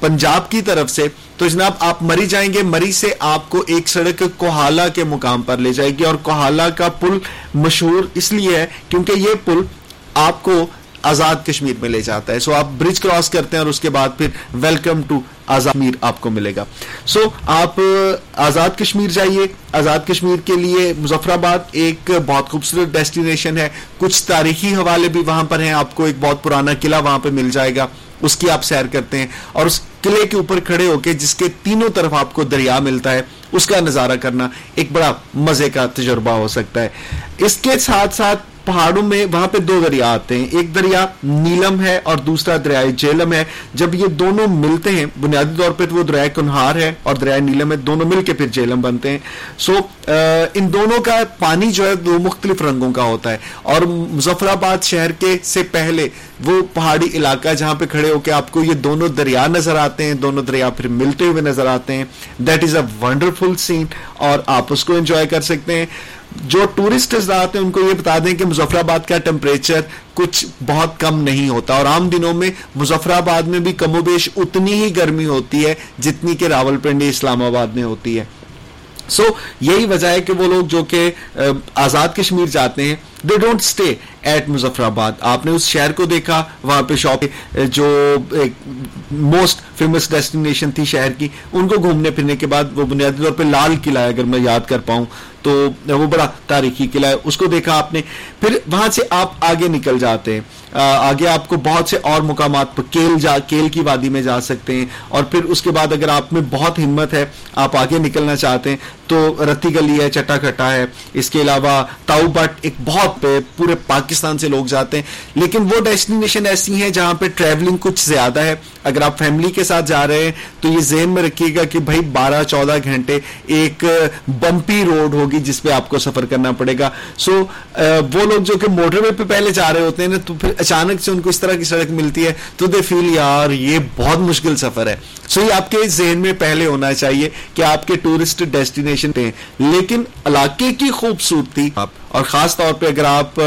پنجاب کی طرف سے تو جناب آپ مری جائیں گے، مری سے آپ کو ایک سڑک کوہالا کے مقام پر لے جائے گی اور کوہالا کا پل مشہور اس لیے ہے کیونکہ یہ پل آپ کو آزاد کشمیر میں لے جاتا ہے۔ سو آپ برج کراس کرتے ہیں اور اس کے بعد پھر ویلکم ٹو آزاد کشمیر آپ کو ملے گا۔ سو آپ آزاد کشمیر جائیے۔ آزاد کشمیر کے لیے مظفر آباد ایک بہت خوبصورت ڈیسٹینیشن ہے۔ کچھ تاریخی حوالے بھی وہاں پر ہیں۔ آپ کو ایک بہت پرانا قلعہ وہاں پہ مل جائے گا۔ اس کی آپ سیر کرتے ہیں اور اس قلعے کے اوپر کھڑے ہو کے جس کے تینوں طرف آپ کو دریا ملتا ہے، اس کا نظارہ کرنا ایک بڑا مزے کا تجربہ ہو سکتا ہے۔ اس کے ساتھ ساتھ پہاڑوں میں وہاں پہ دو دریا آتے ہیں۔ ایک دریا نیلم ہے اور دوسرا دریائے جیلم ہے۔ جب یہ دونوں ملتے ہیں، بنیادی طور پہ وہ دریائے کنہار ہے اور دریائے نیلم ہے، دونوں مل کے پھر جیلم بنتے ہیں۔ سو ان دونوں کا پانی جو ہے وہ مختلف رنگوں کا ہوتا ہے۔ اور مظفر آباد شہر کے سے پہلے وہ پہاڑی علاقہ جہاں پہ کھڑے ہو کے آپ کو یہ دونوں دریا نظر آتے ہیں، دونوں دریا پھر ملتے ہوئے نظر آتے ہیں۔ دیٹ از اے ونڈرفل سین اور آپ اس کو انجوائے کر سکتے ہیں۔ جو ٹورسٹ آتے ہیں ان کو یہ بتا دیں کہ مظفر آباد کا ٹیمپریچر کچھ بہت کم نہیں ہوتا اور عام دنوں میں مظفر آباد میں بھی کم و بیش اتنی ہی گرمی ہوتی ہے جتنی کہ راول پنڈی اسلام آباد میں ہوتی ہے۔ سو so, یہی وجہ ہے کہ وہ لوگ جو کہ آزاد کشمیر جاتے ہیں they don't stay at Muzaffarabad آپ نے اس شہر کو دیکھا وہاں پہ شاپ جو موسٹ فیمس ڈیسٹینیشن تھی شہر کی ان کو گھومنے پھرنے کے بعد وہ بنیادی طور پہ لال قلعہ اگر میں یاد کر پاؤں۔ تو وہ بڑا تاریخی قلعہ ہے، اس کو دیکھا آپ نے۔ پھر وہاں سے آپ آگے نکل جاتے ہیں۔ آگے آپ کو بہت سے اور مقامات پر کیل جا، کیل کی وادی میں جا سکتے ہیں۔ اور پھر اس کے بعد اگر آپ میں بہت ہمت ہے، آپ آگے نکلنا چاہتے ہیں، تو رتی گلی ہے، چٹا کھٹا ہے۔ اس کے علاوہ تاؤ بٹ ایک بہت پورے پاکستان سے لوگ جاتے ہیں۔ لیکن وہ ڈیسٹینیشن ایسی ہیں جہاں پہ ٹریولنگ کچھ زیادہ ہے۔ اگر آپ فیملی کے ساتھ جا رہے ہیں، تو یہ ذہن میں رکھیے گا کہ بھائی بارہ، چودہ گھنٹے ایک بمپی روڈ ہوگی ہوگی جس پہ آپ کو سفر کرنا پڑے گا۔ سو وہ لوگ جو کہ موٹر وے پہ پہلے جا رہے ہوتے ہیں نا، تو پھر اچانک سے ان کو اس طرح کی سڑک ملتی ہے۔ تو دے فیل یار، یہ بہت مشکل سفر ہے۔ سو یہ آپ کے ذہن میں پہلے ہونا چاہیے کہ آپ کے ٹورسٹ ڈیسٹینیشن ہیں۔ لیکن علاقے کی خوبصورتی اور خاص طور پہ اگر آپ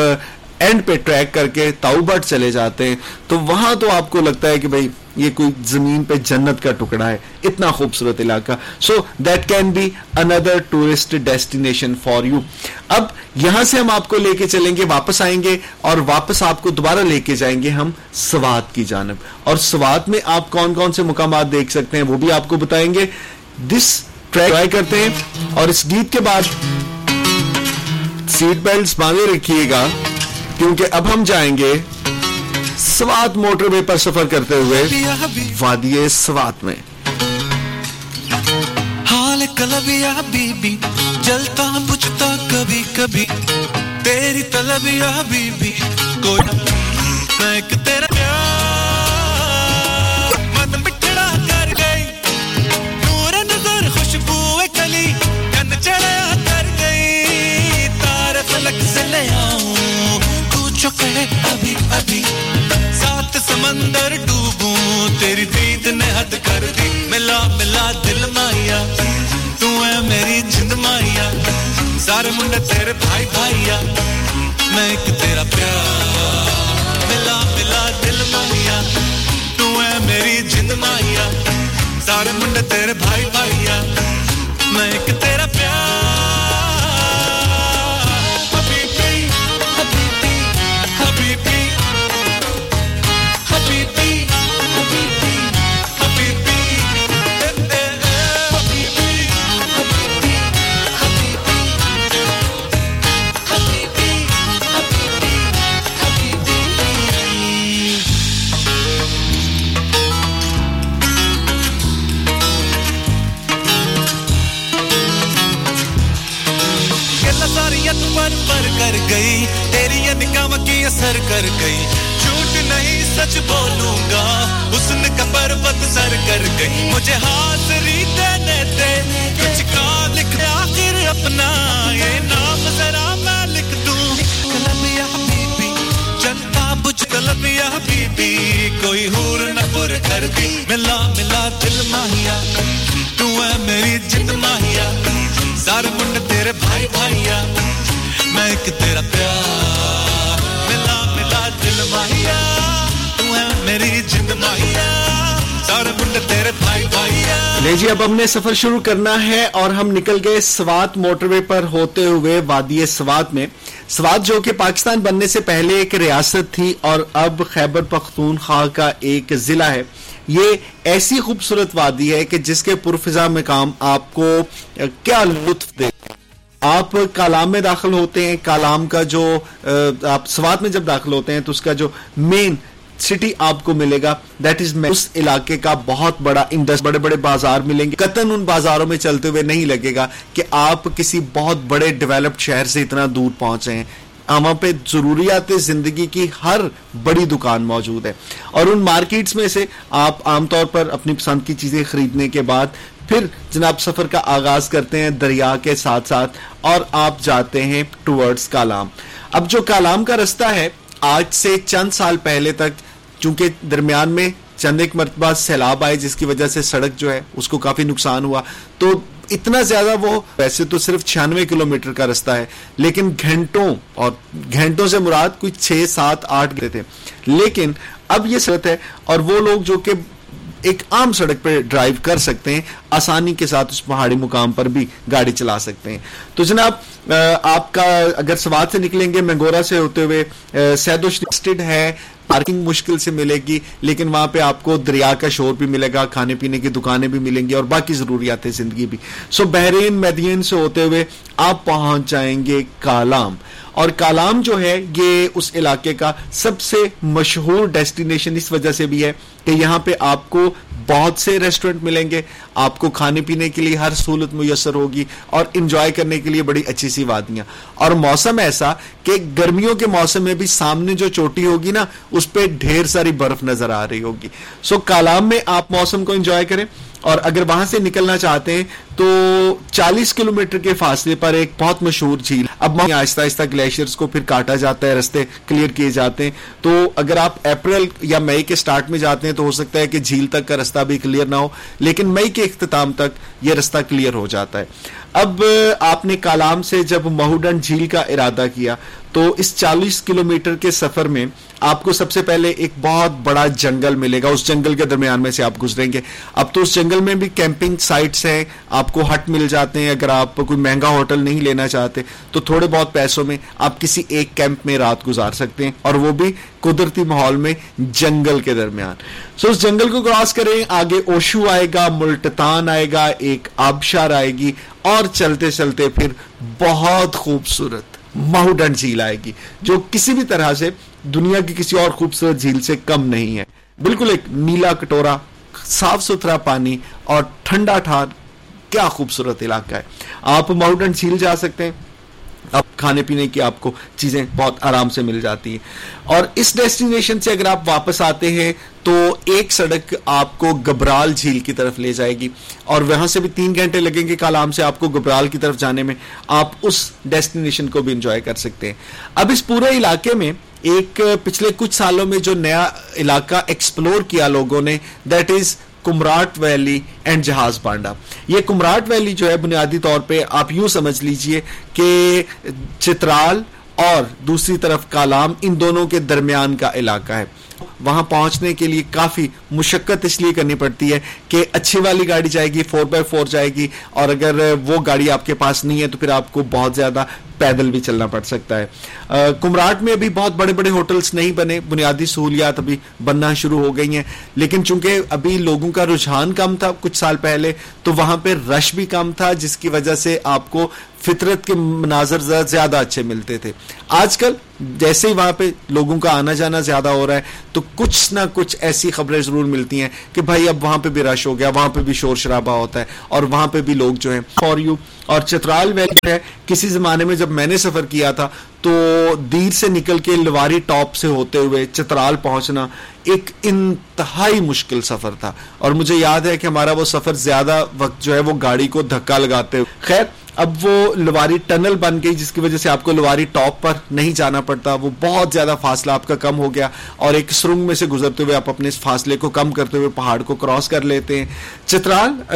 اینڈ پہ ٹریک کر کے تاؤ بٹ چلے جاتے ہیں، تو وہاں تو آپ کو لگتا ہے کہ بھائی یہ کوئی زمین پہ جنت کا ٹکڑا ہے، اتنا خوبصورت علاقہ۔ So that can be another tourist destination for you اب یہاں سے ہم آپ کو لے کے چلیں گے، واپس آئیں گے اور واپس آپ کو دوبارہ لے کے جائیں گے ہم سوات کی جانب۔ اور سوات میں آپ کون کون سے مقامات دیکھ سکتے ہیں وہ بھی آپ کو بتائیں گے۔ دس ٹرائی کرتے ہیں اور اس گیت کے بعد سیٹ بیلٹ باندھے رکھیے گا، کیونکہ اب ہم جائیں گے سوات موٹر وے پر سفر کرتے ہوئے وادی سوات میں۔ حال کلبیا بی بی جلتا بجھتا کبھی کبھی۔ تیری طلبیا بی بی کوئی میں ایک تیرا پیار ملا ملا دل مائیا تو ہے میری جند مائیا سارے منڈے تیرے بھائی بھائیا میں ایک تیرا کر گئی۔ جھوٹ نہیں سچ بولوں گا۔ حسن کا پربت سر کر گئی۔ مجھے حاضری دینے دے۔ کچھ کا لکھ آخر اپنا۔ یہ نام ذرا میں لکھ دوں۔ قلم یا حبیبی چلتا بجھ قلم یا حبیبی۔ کوئی حور نہ پر کر دی ملا ملا دل ماہیا۔ تو اے میری جد ماہیا۔ سارے منڈ تیرے بھائی بھائیا میں ایک تیرا پیار۔ لے جی اب ہم نے سفر شروع کرنا ہے اور ہم نکل گئے سوات موٹر وے پر ہوتے ہوئے وادی سوات میں سوات جو کہ پاکستان بننے سے پہلے ایک ریاست تھی اور اب خیبر پختونخوا کا ایک ضلع ہے۔ یہ ایسی خوبصورت وادی ہے کہ جس کے پرفضا مقام آپ کو، کیا لطف دے آپ کالام میں داخل ہوتے ہیں، کالام کا جو آپ سوات میں جب داخل ہوتے ہیں تو اس کا جو مین سٹی آپ کو ملے گا دیٹ از اس علاقے کا بہت بڑا انڈس بڑے بڑے بازار ملیں گے۔ قطن ان بازاروں میں چلتے ہوئے نہیں لگے گا کہ آپ کسی بہت بڑے ڈیولپڈ شہر سے اتنا دور پہنچے ہیں۔ وہاں پہ ضروریات زندگی کی ہر بڑی دکان موجود ہے۔ اور ان مارکیٹس میں سے آپ عام طور پر اپنی پسند کی چیزیں خریدنے کے بعد پھر جناب سفر کا آغاز کرتے ہیں دریا کے ساتھ ساتھ اور آپ جاتے ہیں ٹورڈز کالام۔ اب جو کالام کا رستہ ہے، آج سے چند سال پہلے تک، چونکہ درمیان میں چند ایک مرتبہ سیلاب آئے جس کی وجہ سے سڑک جو ہے، اس کو کافی نقصان ہوا۔ تو اتنا زیادہ وہ، ویسے تو صرف چھیانوے کلومیٹر کا رستہ ہے، لیکن گھنٹوں اور گھنٹوں سے مراد کوئی چھ، سات، آٹھ گئے تھے۔ لیکن اب یہ صورت ہے اور وہ لوگ جو کہ ایک عام سڑک پہ ڈرائیو کر سکتے ہیں، آسانی کے ساتھ اس پہاڑی مقام پر بھی گاڑی چلا سکتے ہیں۔ تو جناب آپ کا اگر سوات سے نکلیں گے، مینگورا سے ہوتے ہوئے سید و شریسٹڈ ہے، پارکنگ مشکل سے ملے گی، لیکن وہاں پہ آپ کو دریا کا شور بھی ملے گا، کھانے پینے کی دکانیں بھی ملیں گی اور باقی ضروریات زندگی بھی۔ سو بحرین میدین سے ہوتے ہوئے آپ پہنچ جائیں گے کالام۔ اور کالام جو ہے یہ اس علاقے کا سب سے مشہور ڈیسٹینیشن اس وجہ سے بھی ہے کہ یہاں پہ آپ کو بہت سے ریسٹورنٹ ملیں گے آپ کو کھانے پینے کے لیے ہر سہولت میسر ہوگی اور انجوائے کرنے کے لیے بڑی اچھی سی وادیاں۔ اور موسم ایسا کہ گرمیوں کے موسم میں بھی سامنے جو چوٹی ہوگی نا اس پہ ڈھیر ساری برف نظر آ رہی ہوگی۔ سو so, کالام میں آپ موسم کو انجوائے کریں۔ اور اگر وہاں سے نکلنا چاہتے ہیں تو چالیس کلومیٹر کے فاصلے پر ایک بہت مشہور جھیل اب وہاں آہستہ آہستہ گلیشئرز کو پھر کاٹا جاتا ہے، رستے کلیئر کیے جاتے ہیں۔ تو اگر آپ اپریل یا مئی کے سٹارٹ میں جاتے ہیں تو ہو سکتا ہے کہ جھیل تک کا رستہ بھی کلیئر نہ ہو، لیکن مئی کے اختتام تک یہ رستہ کلیئر ہو جاتا ہے۔ اب آپ نے کالام سے جب مہوڈن جھیل کا ارادہ کیا تو اس چالیس کلومیٹر کے سفر میں آپ کو سب سے پہلے ایک بہت بڑا جنگل ملے گا، اس جنگل کے درمیان میں سے آپ گزریں گے۔ اب تو اس جنگل میں بھی کیمپنگ سائٹس ہیں، آپ کو ہٹ مل جاتے ہیں۔ اگر آپ کوئی مہنگا ہوٹل نہیں لینا چاہتے تو تھوڑے بہت پیسوں میں آپ کسی ایک کیمپ میں رات گزار سکتے ہیں اور وہ بھی قدرتی ماحول میں جنگل کے درمیان۔ سو اس جنگل کو کراس کریں، آگے اوشو آئے گا، ملٹتان آئے گا، ایک آبشار آئے گی اور چلتے چلتے پھر بہت خوبصورت ماہو ڈنڈ جھیل آئے گی، جو کسی بھی طرح سے دنیا کی کسی اور خوبصورت جھیل سے کم نہیں ہے۔ بالکل ایک نیلا کٹورا، صاف ستھرا پانی اور ٹھنڈا ٹھار، کیا خوبصورت علاقہ ہے۔ آپ ماؤنٹن جھیل جا سکتے ہیں۔ اب کھانے پینے کی آپ کو چیزیں بہت آرام سے مل جاتی ہیں۔ اور اس ڈیسٹینیشن سے اگر آپ واپس آتے ہیں تو ایک سڑک آپ کو گبرال جھیل کی طرف لے جائے گی۔ اور وہاں سے بھی تین گھنٹے لگیں گے کالام سے آپ کو گبرال کی طرف جانے میں۔ آپ اس ڈیسٹینیشن کو بھی انجوائے کر سکتے ہیں۔ اب اس پورے علاقے میں ایک پچھلے کچھ سالوں میں جو نیا علاقہ ایکسپلور کیا لوگوں نے that is Kumrat valley and Jahaz Banda. یہ کمراٹ ویلی جو ہے، بنیادی طور پہ آپ یوں سمجھ لیجیے کہ چترال اور دوسری طرف کالام ان دونوں کے درمیان کا علاقہ ہے۔ وہاں پہنچنے کے لیے کافی مشقت اس لیے کرنی پڑتی ہے کہ اچھی والی گاڑی جائے گی، فور بائی فور جائے گی اور اگر وہ گاڑی آپ کے پاس نہیں ہے تو پھر آپ کو بہت زیادہ پیدل بھی چلنا پڑ سکتا ہے۔ کمراٹ میں ابھی بہت بڑے بڑے ہوٹلز نہیں بنے، بنیادی سہولیات ابھی بننا شروع ہو گئی ہیں۔ لیکن چونکہ ابھی لوگوں کا رجحان کم تھا کچھ سال پہلے، تو وہاں پہ رش بھی کم تھا، جس کی وجہ سے آپ کو فطرت کے مناظر زیادہ اچھے ملتے تھے۔ آج کل جیسے ہی وہاں پہ لوگوں کا آنا جانا زیادہ ہو رہا ہے، تو کچھ نہ کچھ ایسی خبریں ضرور ملتی ہیں کہ بھائی اب وہاں پہ بھی رش ہو گیا، وہاں پہ بھی شور شرابہ ہوتا ہے اور وہاں پہ بھی لوگ جو ہیں فار یو اور چترال میں جو ہے، کسی زمانے میں جب میں نے سفر کیا تھا، تو دیر سے نکل کے لواری ٹاپ سے ہوتے ہوئے چترال پہنچنا ایک انتہائی مشکل سفر تھا۔ اور مجھے یاد ہے کہ ہمارا وہ سفر زیادہ وقت جو ہے، وہ گاڑی کو دھکا لگاتے ہوئے خیر اب وہ لواری ٹنل بن گئی جس کی وجہ سے آپ کو لواری ٹاپ پر نہیں جانا پڑتا، وہ بہت زیادہ فاصلہ آپ کا کم ہو گیا اور ایک سرنگ میں سے گزرتے ہوئے آپ اپنے اس فاصلے کو کم کرتے ہوئے پہاڑ کو کراس کر لیتے ہیں۔ چترال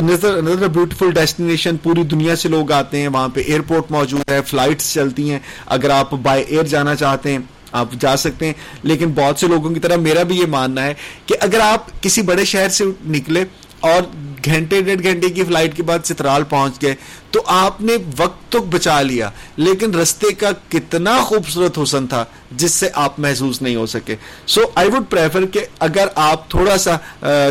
بیوٹیفل ڈیسٹینیشن پوری دنیا سے لوگ آتے ہیں، وہاں پہ ایئرپورٹ موجود ہے فلائٹس چلتی ہیں۔ اگر آپ بائی ایئر جانا چاہتے ہیں، آپ جا سکتے ہیں۔ لیکن بہت سے لوگوں کی طرح میرا بھی یہ ماننا ہے کہ اگر آپ کسی بڑے شہر سے نکلے اور گھنٹے ڈیڑھ گھنٹے کی فلائٹ کے بعد چترال پہنچ گئے۔ تو آپ نے وقت تو بچا لیا، لیکن رستے کا کتنا خوبصورت حسن تھا جس سے آپ محسوس نہیں ہو سکے۔ سو آئی وڈ پریفر کہ اگر آپ تھوڑا سا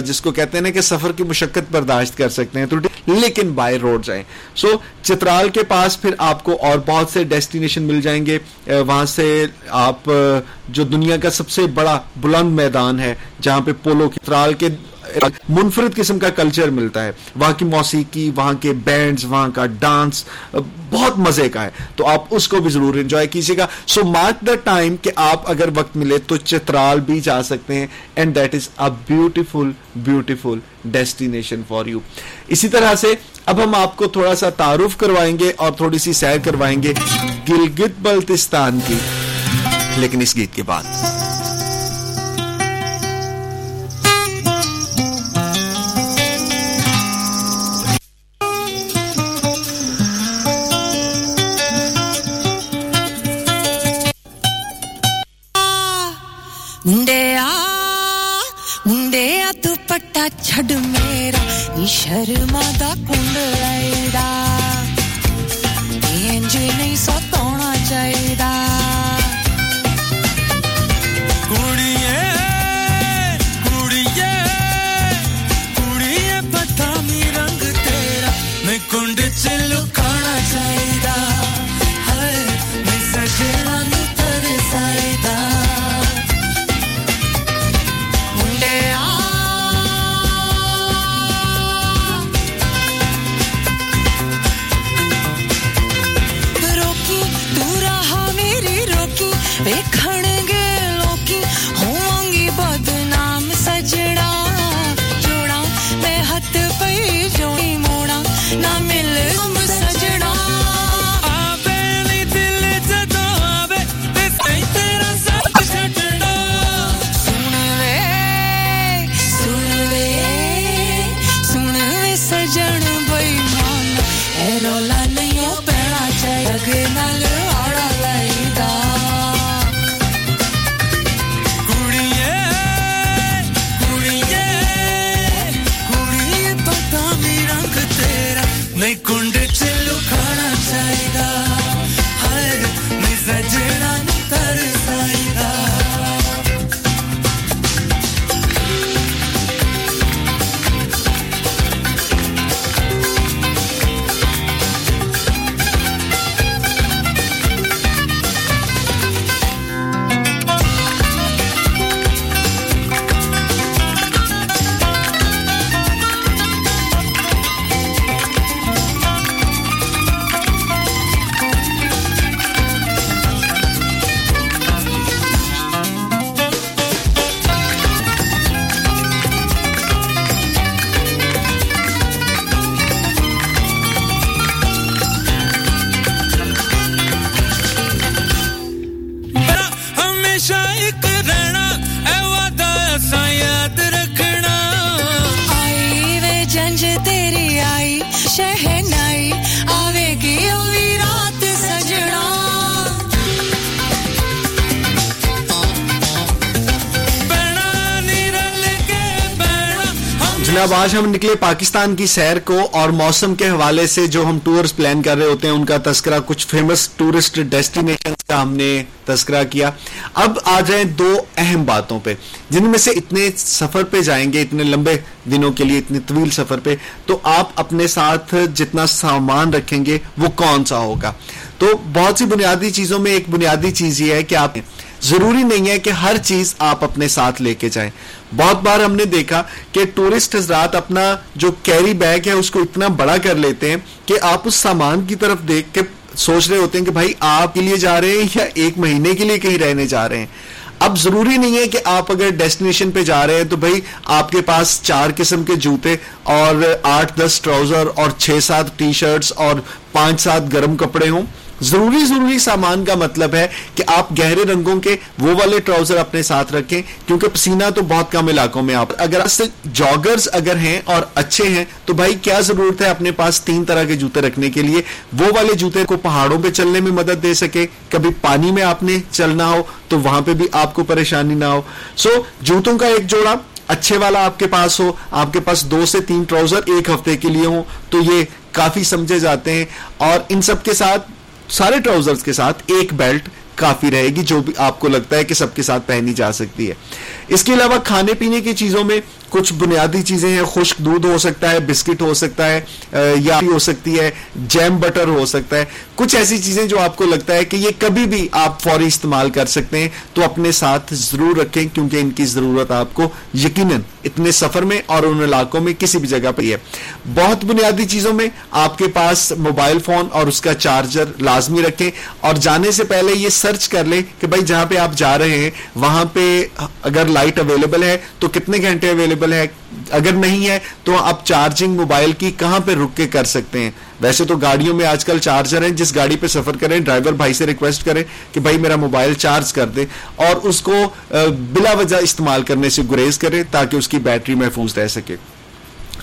جس کو کہتے ہیں نا کہ سفر کی مشقت برداشت کر سکتے ہیں تو لیکن بائی روڈ جائیں۔ سو چترال کے پاس پھر آپ کو اور بہت سے ڈیسٹینیشن مل جائیں گے۔ وہاں سے آپ جو دنیا کا سب سے بڑا بلند میدان ہے، جہاں پہ پولو چترال کے منفرد قسم کا کلچر ملتا ہے۔ وہاں کی موسیقی، وہاں کے بینڈز وہاں کا ڈانس بہت مزے کا ہے۔ تو آپ اس کو بھی ضرور انجوائے کیجیے گا۔ سو مارک دا ٹائم کہ آپ اگر وقت ملے تو چترال بھی جا سکتے ہیں۔ And that is a beautiful beautiful destination for you اسی طرح سے اب ہم آپ کو تھوڑا سا تعارف کروائیں گے اور تھوڑی سی سیر کروائیں گے گلگت بلتستان کی۔ لیکن اس گیت کے بعد۔ چھڈ میرا نی شرما دا کنڈ لے آج ہم نکلے پاکستان کی سیر کو اور موسم کے حوالے سے جو ہم ٹورز پلان کر رہے ہوتے ہیں، ان کا تذکرہ کچھ فیمس ٹورسٹ ڈیسٹینیشن کا ہم نے تذکرہ کیا۔ اب آ جائیں دو اہم باتوں پہ۔ جن میں سے اتنے سفر پہ جائیں گے، اتنے لمبے دنوں کے لیے، اتنے طویل سفر پہ، تو آپ اپنے ساتھ جتنا سامان رکھیں گے، وہ کون سا ہوگا؟ تو بہت سی بنیادی چیزوں میں ایک بنیادی چیز یہ ہے کہ آپ ضروری نہیں ہے کہ ہر چیز آپ اپنے ساتھ لے کے جائیں۔ بہت بار ہم نے دیکھا کہ ٹورسٹ حضرات اپنا جو کیری بیگ ہے، اس کو اتنا بڑا کر لیتے ہیں کہ آپ اس سامان کی طرف دیکھ کے سوچ رہے ہوتے ہیں کہ بھائی، آپ کے لیے جا رہے ہیں یا ایک مہینے کے لیے کہیں رہنے جا رہے ہیں؟ اب ضروری نہیں ہے کہ آپ اگر ڈیسٹینیشن پہ جا رہے ہیں تو بھائی، آپ کے پاس چار قسم کے جوتے اور آٹھ، دس ٹراؤزر اور چھ، سات ٹی شرٹس اور پانچ، سات گرم کپڑے ہوں۔ ضروری ضروری سامان کا مطلب ہے کہ آپ گہرے رنگوں کے وہ والے ٹراؤزر اپنے ساتھ رکھیں، کیونکہ پسینہ تو بہت کم علاقوں میں آپ، اگر جاگرز اگر ہیں اور اچھے ہیں، تو بھائی کیا ضرورت ہے اپنے پاس تین طرح کے جوتے رکھنے کے لیے؟ وہ والے جوتے کو پہاڑوں پہ چلنے میں مدد دے سکے، کبھی پانی میں آپ نے چلنا ہو تو وہاں پہ بھی آپ کو پریشانی نہ ہو۔ سو جوتوں کا ایک جوڑا اچھے والا آپ کے پاس ہو، آپ کے پاس دو سے تین ٹراؤزر ایک ہفتے کے لیے ہوں، تو یہ کافی سمجھے جاتے ہیں۔ اور ان سب کے ساتھ سارے ٹراؤزرز کے ساتھ ایک بیلٹ کافی رہے گی، جو بھی آپ کو لگتا ہے کہ سب کے ساتھ پہنی جا سکتی ہے۔ اس کے علاوہ کھانے پینے کی چیزوں میں کچھ بنیادی چیزیں ہیں، خشک دودھ ہو سکتا ہے، بسکٹ ہو سکتا ہے یا ہو سکتی ہے، جیم بٹر ہو سکتا ہے۔ کچھ ایسی چیزیں جو آپ کو لگتا ہے کہ یہ کبھی بھی آپ فوری استعمال کر سکتے ہیں، تو اپنے ساتھ ضرور رکھیں، کیونکہ ان کی ضرورت آپ کو یقیناً اتنے سفر میں اور ان علاقوں میں کسی بھی جگہ پہ ہے۔ بہت بنیادی چیزوں میں آپ کے پاس موبائل فون اور اس کا چارجر لازمی رکھیں۔ اور جانے سے پہلے یہ سرچ کر لیں کہ بھائی جہاں پہ آپ جا رہے ہیں، وہاں پہ اگر لائٹ اویلیبل ہے تو کتنے گھنٹے اویلیبل ہے اگر نہیں ہے تو آپ چارجنگ موبائل کی کہاں پہ رک کے کر سکتے ہیں ویسے تو گاڑیوں میں آج کل چارجر ہیں جس گاڑی پہ سفر کریں ڈرائیور بھائی سے ریکویسٹ کریں کہ بھائی میرا موبائل چارج کر دے اور اس کو بلا وجہ استعمال کرنے سے گریز کریں تاکہ اس کی بیٹری محفوظ رہ سکے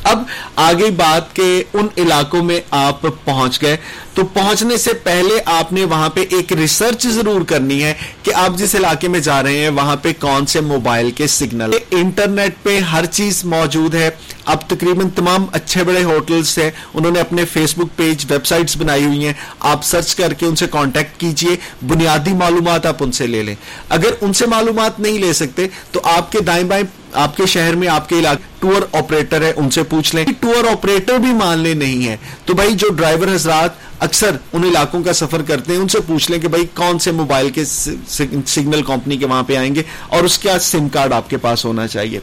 اب آگے بات کے ان علاقوں میں آپ پہنچ گئے۔ تو پہنچنے سے پہلے آپ نے وہاں پہ ایک ریسرچ ضرور کرنی ہے کہ آپ جس علاقے میں جا رہے ہیں، وہاں پہ کون سے موبائل کے سگنل انٹرنیٹ پہ ہر چیز موجود ہے۔ اب تقریباً تمام اچھے بڑے ہوٹلز ہیں۔ انہوں نے اپنے Facebook page websites بنائی ہوئی ہیں۔ آپ سرچ کر کے ان سے کانٹیکٹ کیجیے۔ بنیادی معلومات آپ ان سے لے لیں۔ اگر ان سے معلومات نہیں لے سکتے، تو آپ کے دائیں بائیں آپ کے شہر میں آپ کے علاقے ٹور آپریٹر ہے ان سے پوچھ لیں۔ ٹور آپریٹر بھی ماننے نہیں ہے تو بھائی جو ڈرائیور حضرات اکثر ان علاقوں کا سفر کرتے ہیں، ان سے پوچھ لیں کہ بھائی کون سے موبائل کے سگنل کمپنی کے وہاں پہ آئیں گے اور اس کا سم کارڈ آپ کے پاس ہونا چاہیے۔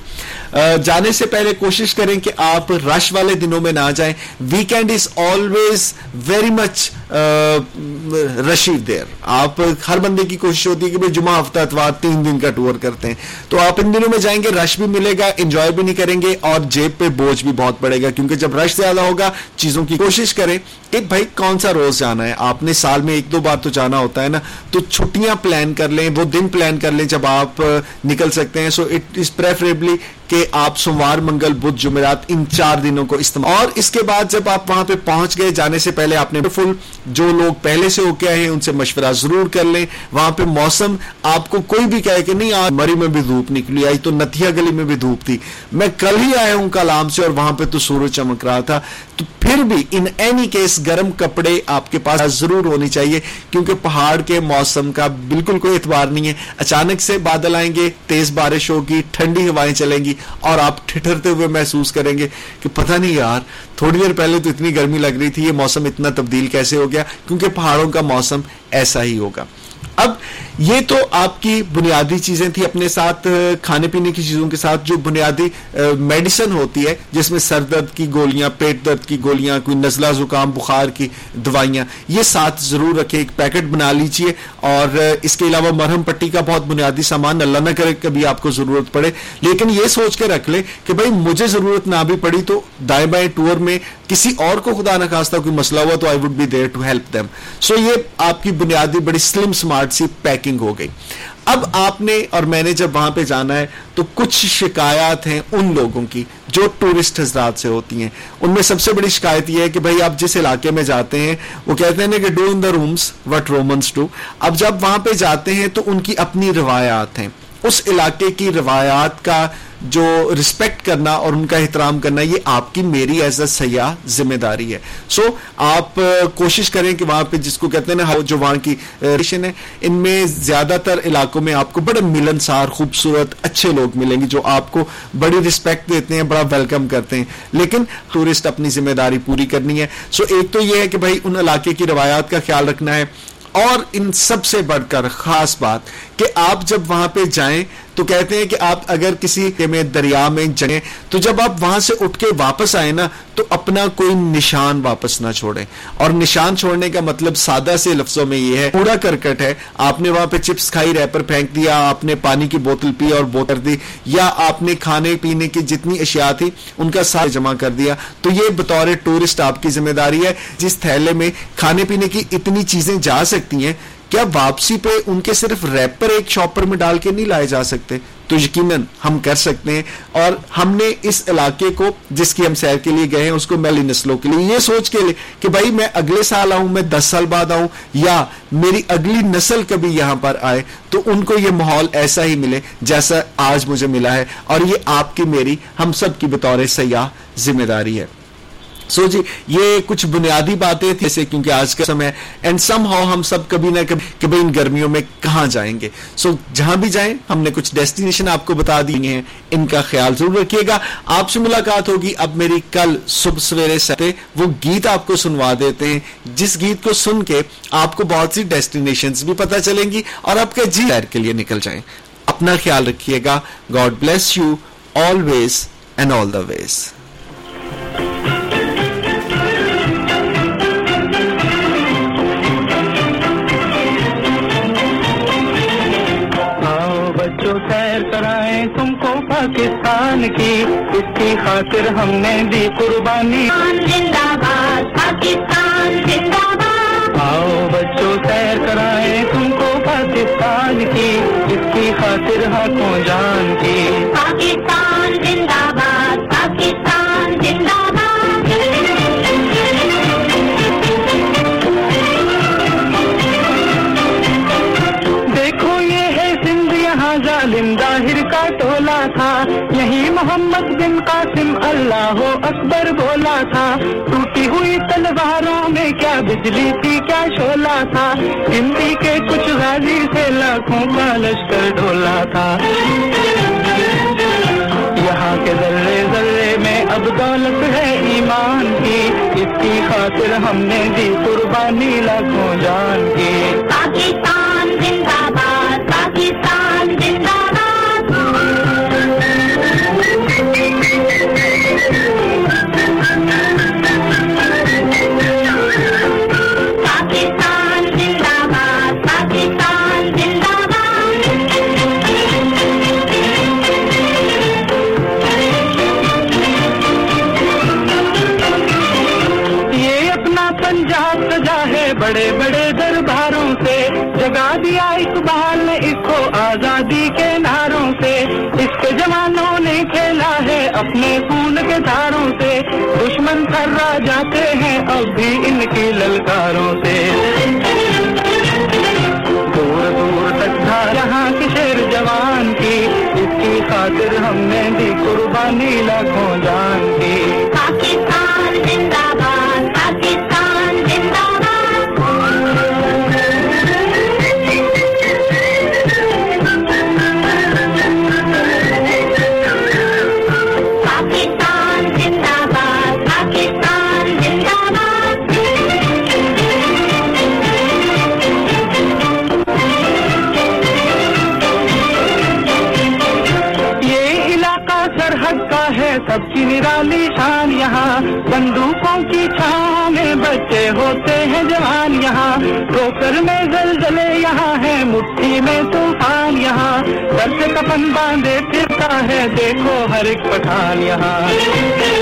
جانے سے پہلے کوشش کریں کہ آپ رش والے دنوں میں نہ جائیں۔ Weekend is always very much rushed there. آپ ہر بندے کی کوشش ہوتی ہے کہ بھائی جمعہ، ہفتہ، اتوار، تین دن کا ٹور کرتے ہیں۔ تو آپ ان دنوں میں جائیں گے، رش بھی ملے گا انجوائے بھی نہیں کریں گے اور جیب پہ بوجھ بھی بہت پڑے گا۔ کیونکہ جب رش زیادہ ہوگا، چیزوں کی کوشش کریں۔ کہ بھائی کون سا روز جانا ہے؟ آپ نے سال میں ایک دو بار تو جانا ہوتا ہے نا، تو چھٹیاں پلان کر لیں، وہ دن پلان کر لیں جب آپ نکل سکتے ہیں۔ سو اٹ از پریفریبلی کہ آپ سوموار، منگل، بدھ، جمعرات، ان چار دنوں کو استعمال اور اس کے بعد جب آپ وہاں پہ پہنچ گئے، جانے سے پہلے آپ نے فل جو لوگ پہلے سے ہو کے آئے ہیں، ان سے مشورہ ضرور کر لیں۔ وہاں پہ موسم آپ کو کوئی بھی کہے کہ نہیں، آج مری میں بھی دھوپ نکلی آئی تو نتیا گلی میں بھی دھوپ تھی۔ میں کل ہی آیا ہوں کلام سے اور وہاں پہ تو سورج چمک رہا تھا۔ تو پھر بھی ان اینی کیس گرم کپڑے آپ کے پاس ضرور ہونی چاہیے، کیونکہ پہاڑ کے موسم کا بالکل کوئی اعتبار نہیں ہے۔ اچانک سے بادل آئیں گے، تیز بارش ہوگی، ٹھنڈی ہوائیں چلیں گی۔ اور آپ ٹھٹھرتے ہوئے محسوس کریں گے کہ پتہ نہیں یار، تھوڑی دیر پہلے تو اتنی گرمی لگ رہی تھی، یہ موسم اتنا تبدیل کیسے ہو گیا؟ کیونکہ پہاڑوں کا موسم ایسا ہی ہوگا۔ اب یہ تو آپ کی بنیادی چیزیں تھیں اپنے ساتھ کھانے پینے کی چیزوں کے ساتھ جو بنیادی میڈیسن ہوتی ہے، جس میں سر درد کی گولیاں، پیٹ درد کی گولیاں، کوئی نزلہ زکام، بخار کی دوائیاں، یہ ساتھ ضرور رکھیں، ایک پیکٹ بنا لیجیے۔ اور اس کے علاوہ مرہم پٹی کا بہت بنیادی سامان، اللہ نہ کرے کبھی آپ کو ضرورت پڑے۔ لیکن یہ سوچ کے رکھ لیں کہ بھائی، مجھے ضرورت نہ بھی پڑی تو دائیں بائیں ٹور میں کسی اور کو خدا نہ خواستہ کوئی مسئلہ ہوا تو I would be there to help them سو یہ آپ کی بنیادی بڑی سلم سمارٹ سی پیکنگ ہو گئی۔ اب آپ نے اور میں نے جب وہاں پہ جانا ہے تو کچھ شکایات ہیں ان لوگوں کی جو ٹورسٹ حضرات سے ہوتی ہیں۔ ان میں سب سے بڑی شکایت یہ ہے کہ بھائی آپ جس علاقے میں جاتے ہیں، وہ کہتے ہیں کہ do in the Rome's what Romans do اب جب وہاں پہ جاتے ہیں تو ان کی اپنی روایات ہیں۔ اس علاقے کی روایات کا جو رسپیکٹ کرنا اور ان کا احترام کرنا، یہ آپ کی میری ایز اے سیاح ذمہ داری ہے۔ سو آپ کوشش کریں کہ وہاں پہ جس کو کہتے ہیں نا جو وہاں کی ریشن ہے، ان میں زیادہ تر علاقوں میں آپ کو بڑے ملنسار، خوبصورت، اچھے لوگ ملیں گے جو آپ کو بڑی رسپیکٹ دیتے ہیں، بڑا ویلکم کرتے ہیں۔ لیکن ٹورسٹ اپنی ذمہ داری پوری کرنی ہے۔ سو ایک تو یہ ہے کہ بھائی، ان علاقے کی روایات کا خیال رکھنا ہے۔ اور ان سب سے بڑھ کر خاص بات کہ آپ جب وہاں پہ جائیں تو کہتے ہیں کہ آپ اگر کسی میں دریا میں جگیں تو جب آپ وہاں سے اٹھ کے واپس آئے نا، تو اپنا کوئی نشان واپس نہ چھوڑیں۔ اور نشان چھوڑنے کا مطلب سادہ سے لفظوں میں یہ ہے پورا کرکٹ ہے۔ آپ نے وہاں پہ چپس کھائی، ریپر پھینک دیا، آپ نے پانی کی بوتل پی اور بوتل دی، یا آپ نے کھانے پینے کی جتنی اشیاء تھی، ان کا ساتھ جمع کر دیا۔ تو یہ بطور ٹورسٹ آپ کی ذمہ داری ہے، جس تھیلے میں کھانے پینے کی اتنی چیزیں جا سکتی ہیں کیا واپسی پہ ان کے صرف ریپر ایک شاپر میں ڈال کے نہیں لائے جا سکتے؟ تو یقیناً ہم کر سکتے ہیں اور ہم نے اس علاقے کو جس کی ہم سیر کے لیے گئے ہیں، اس کو میلی نسلوں کے لیے۔ یہ سوچ کے لیے کہ بھائی میں اگلے سال آؤں، میں دس سال بعد آؤں یا میری اگلی نسل کبھی یہاں پر آئے، تو ان کو یہ ماحول ایسا ہی ملے جیسا آج مجھے ملا ہے۔ اور یہ آپ کی میری، ہم سب کی بطور سیاح ذمہ داری ہے۔ سو جی یہ کچھ بنیادی باتیں تھے سے کیونکہ آج کا سمے اینڈ سم ہاؤ ہم سب کبھی نہ کبھی کہ بھائی ان گرمیوں میں کہاں جائیں گے سو جہاں بھی جائیں ہم نے کچھ ڈیسٹینیشن آپ کو بتا دی ہیں ان کا خیال ضرور رکھیے گا آپ سے ملاقات ہوگی اب میری کل صبح سویرے ستے وہ گیت آپ کو سنوا دیتے ہیں جس گیت کو سن کے آپ کو بہت سی ڈیسٹینیشن بھی پتہ چلیں گی اور آپ کے جی کے لیے نکل جائیں اپنا خیال رکھیے گا God bless you always and all the ways تم کو پاکستان کی۔ اس کی خاطر ہم نے دی قربانی۔ زندہ باد پاکستان زندہ باد۔ آؤ بچوں سیر کرائیں تم کو پاکستان کی۔ اس کی خاطر ہاتھوں جان کی۔ پاکستان اللہ اکبر بولا تھا، ٹوٹی ہوئی تلواروں میں کیا بجلی تھی، کیا شولا تھا؟ ہندی کے کچھ غازی سے لاکھوں کا لشکر ڈولا تھا۔ یہاں کے ذرے ذرے میں اب دولت ہے ایمان کی، اس کی خاطر ہم نے دی قربانی لاکھوں جان کی۔ یہاں سر سے کفن باندھے پھرتا ہے دیکھو ہر ایک پٹھان یہاں۔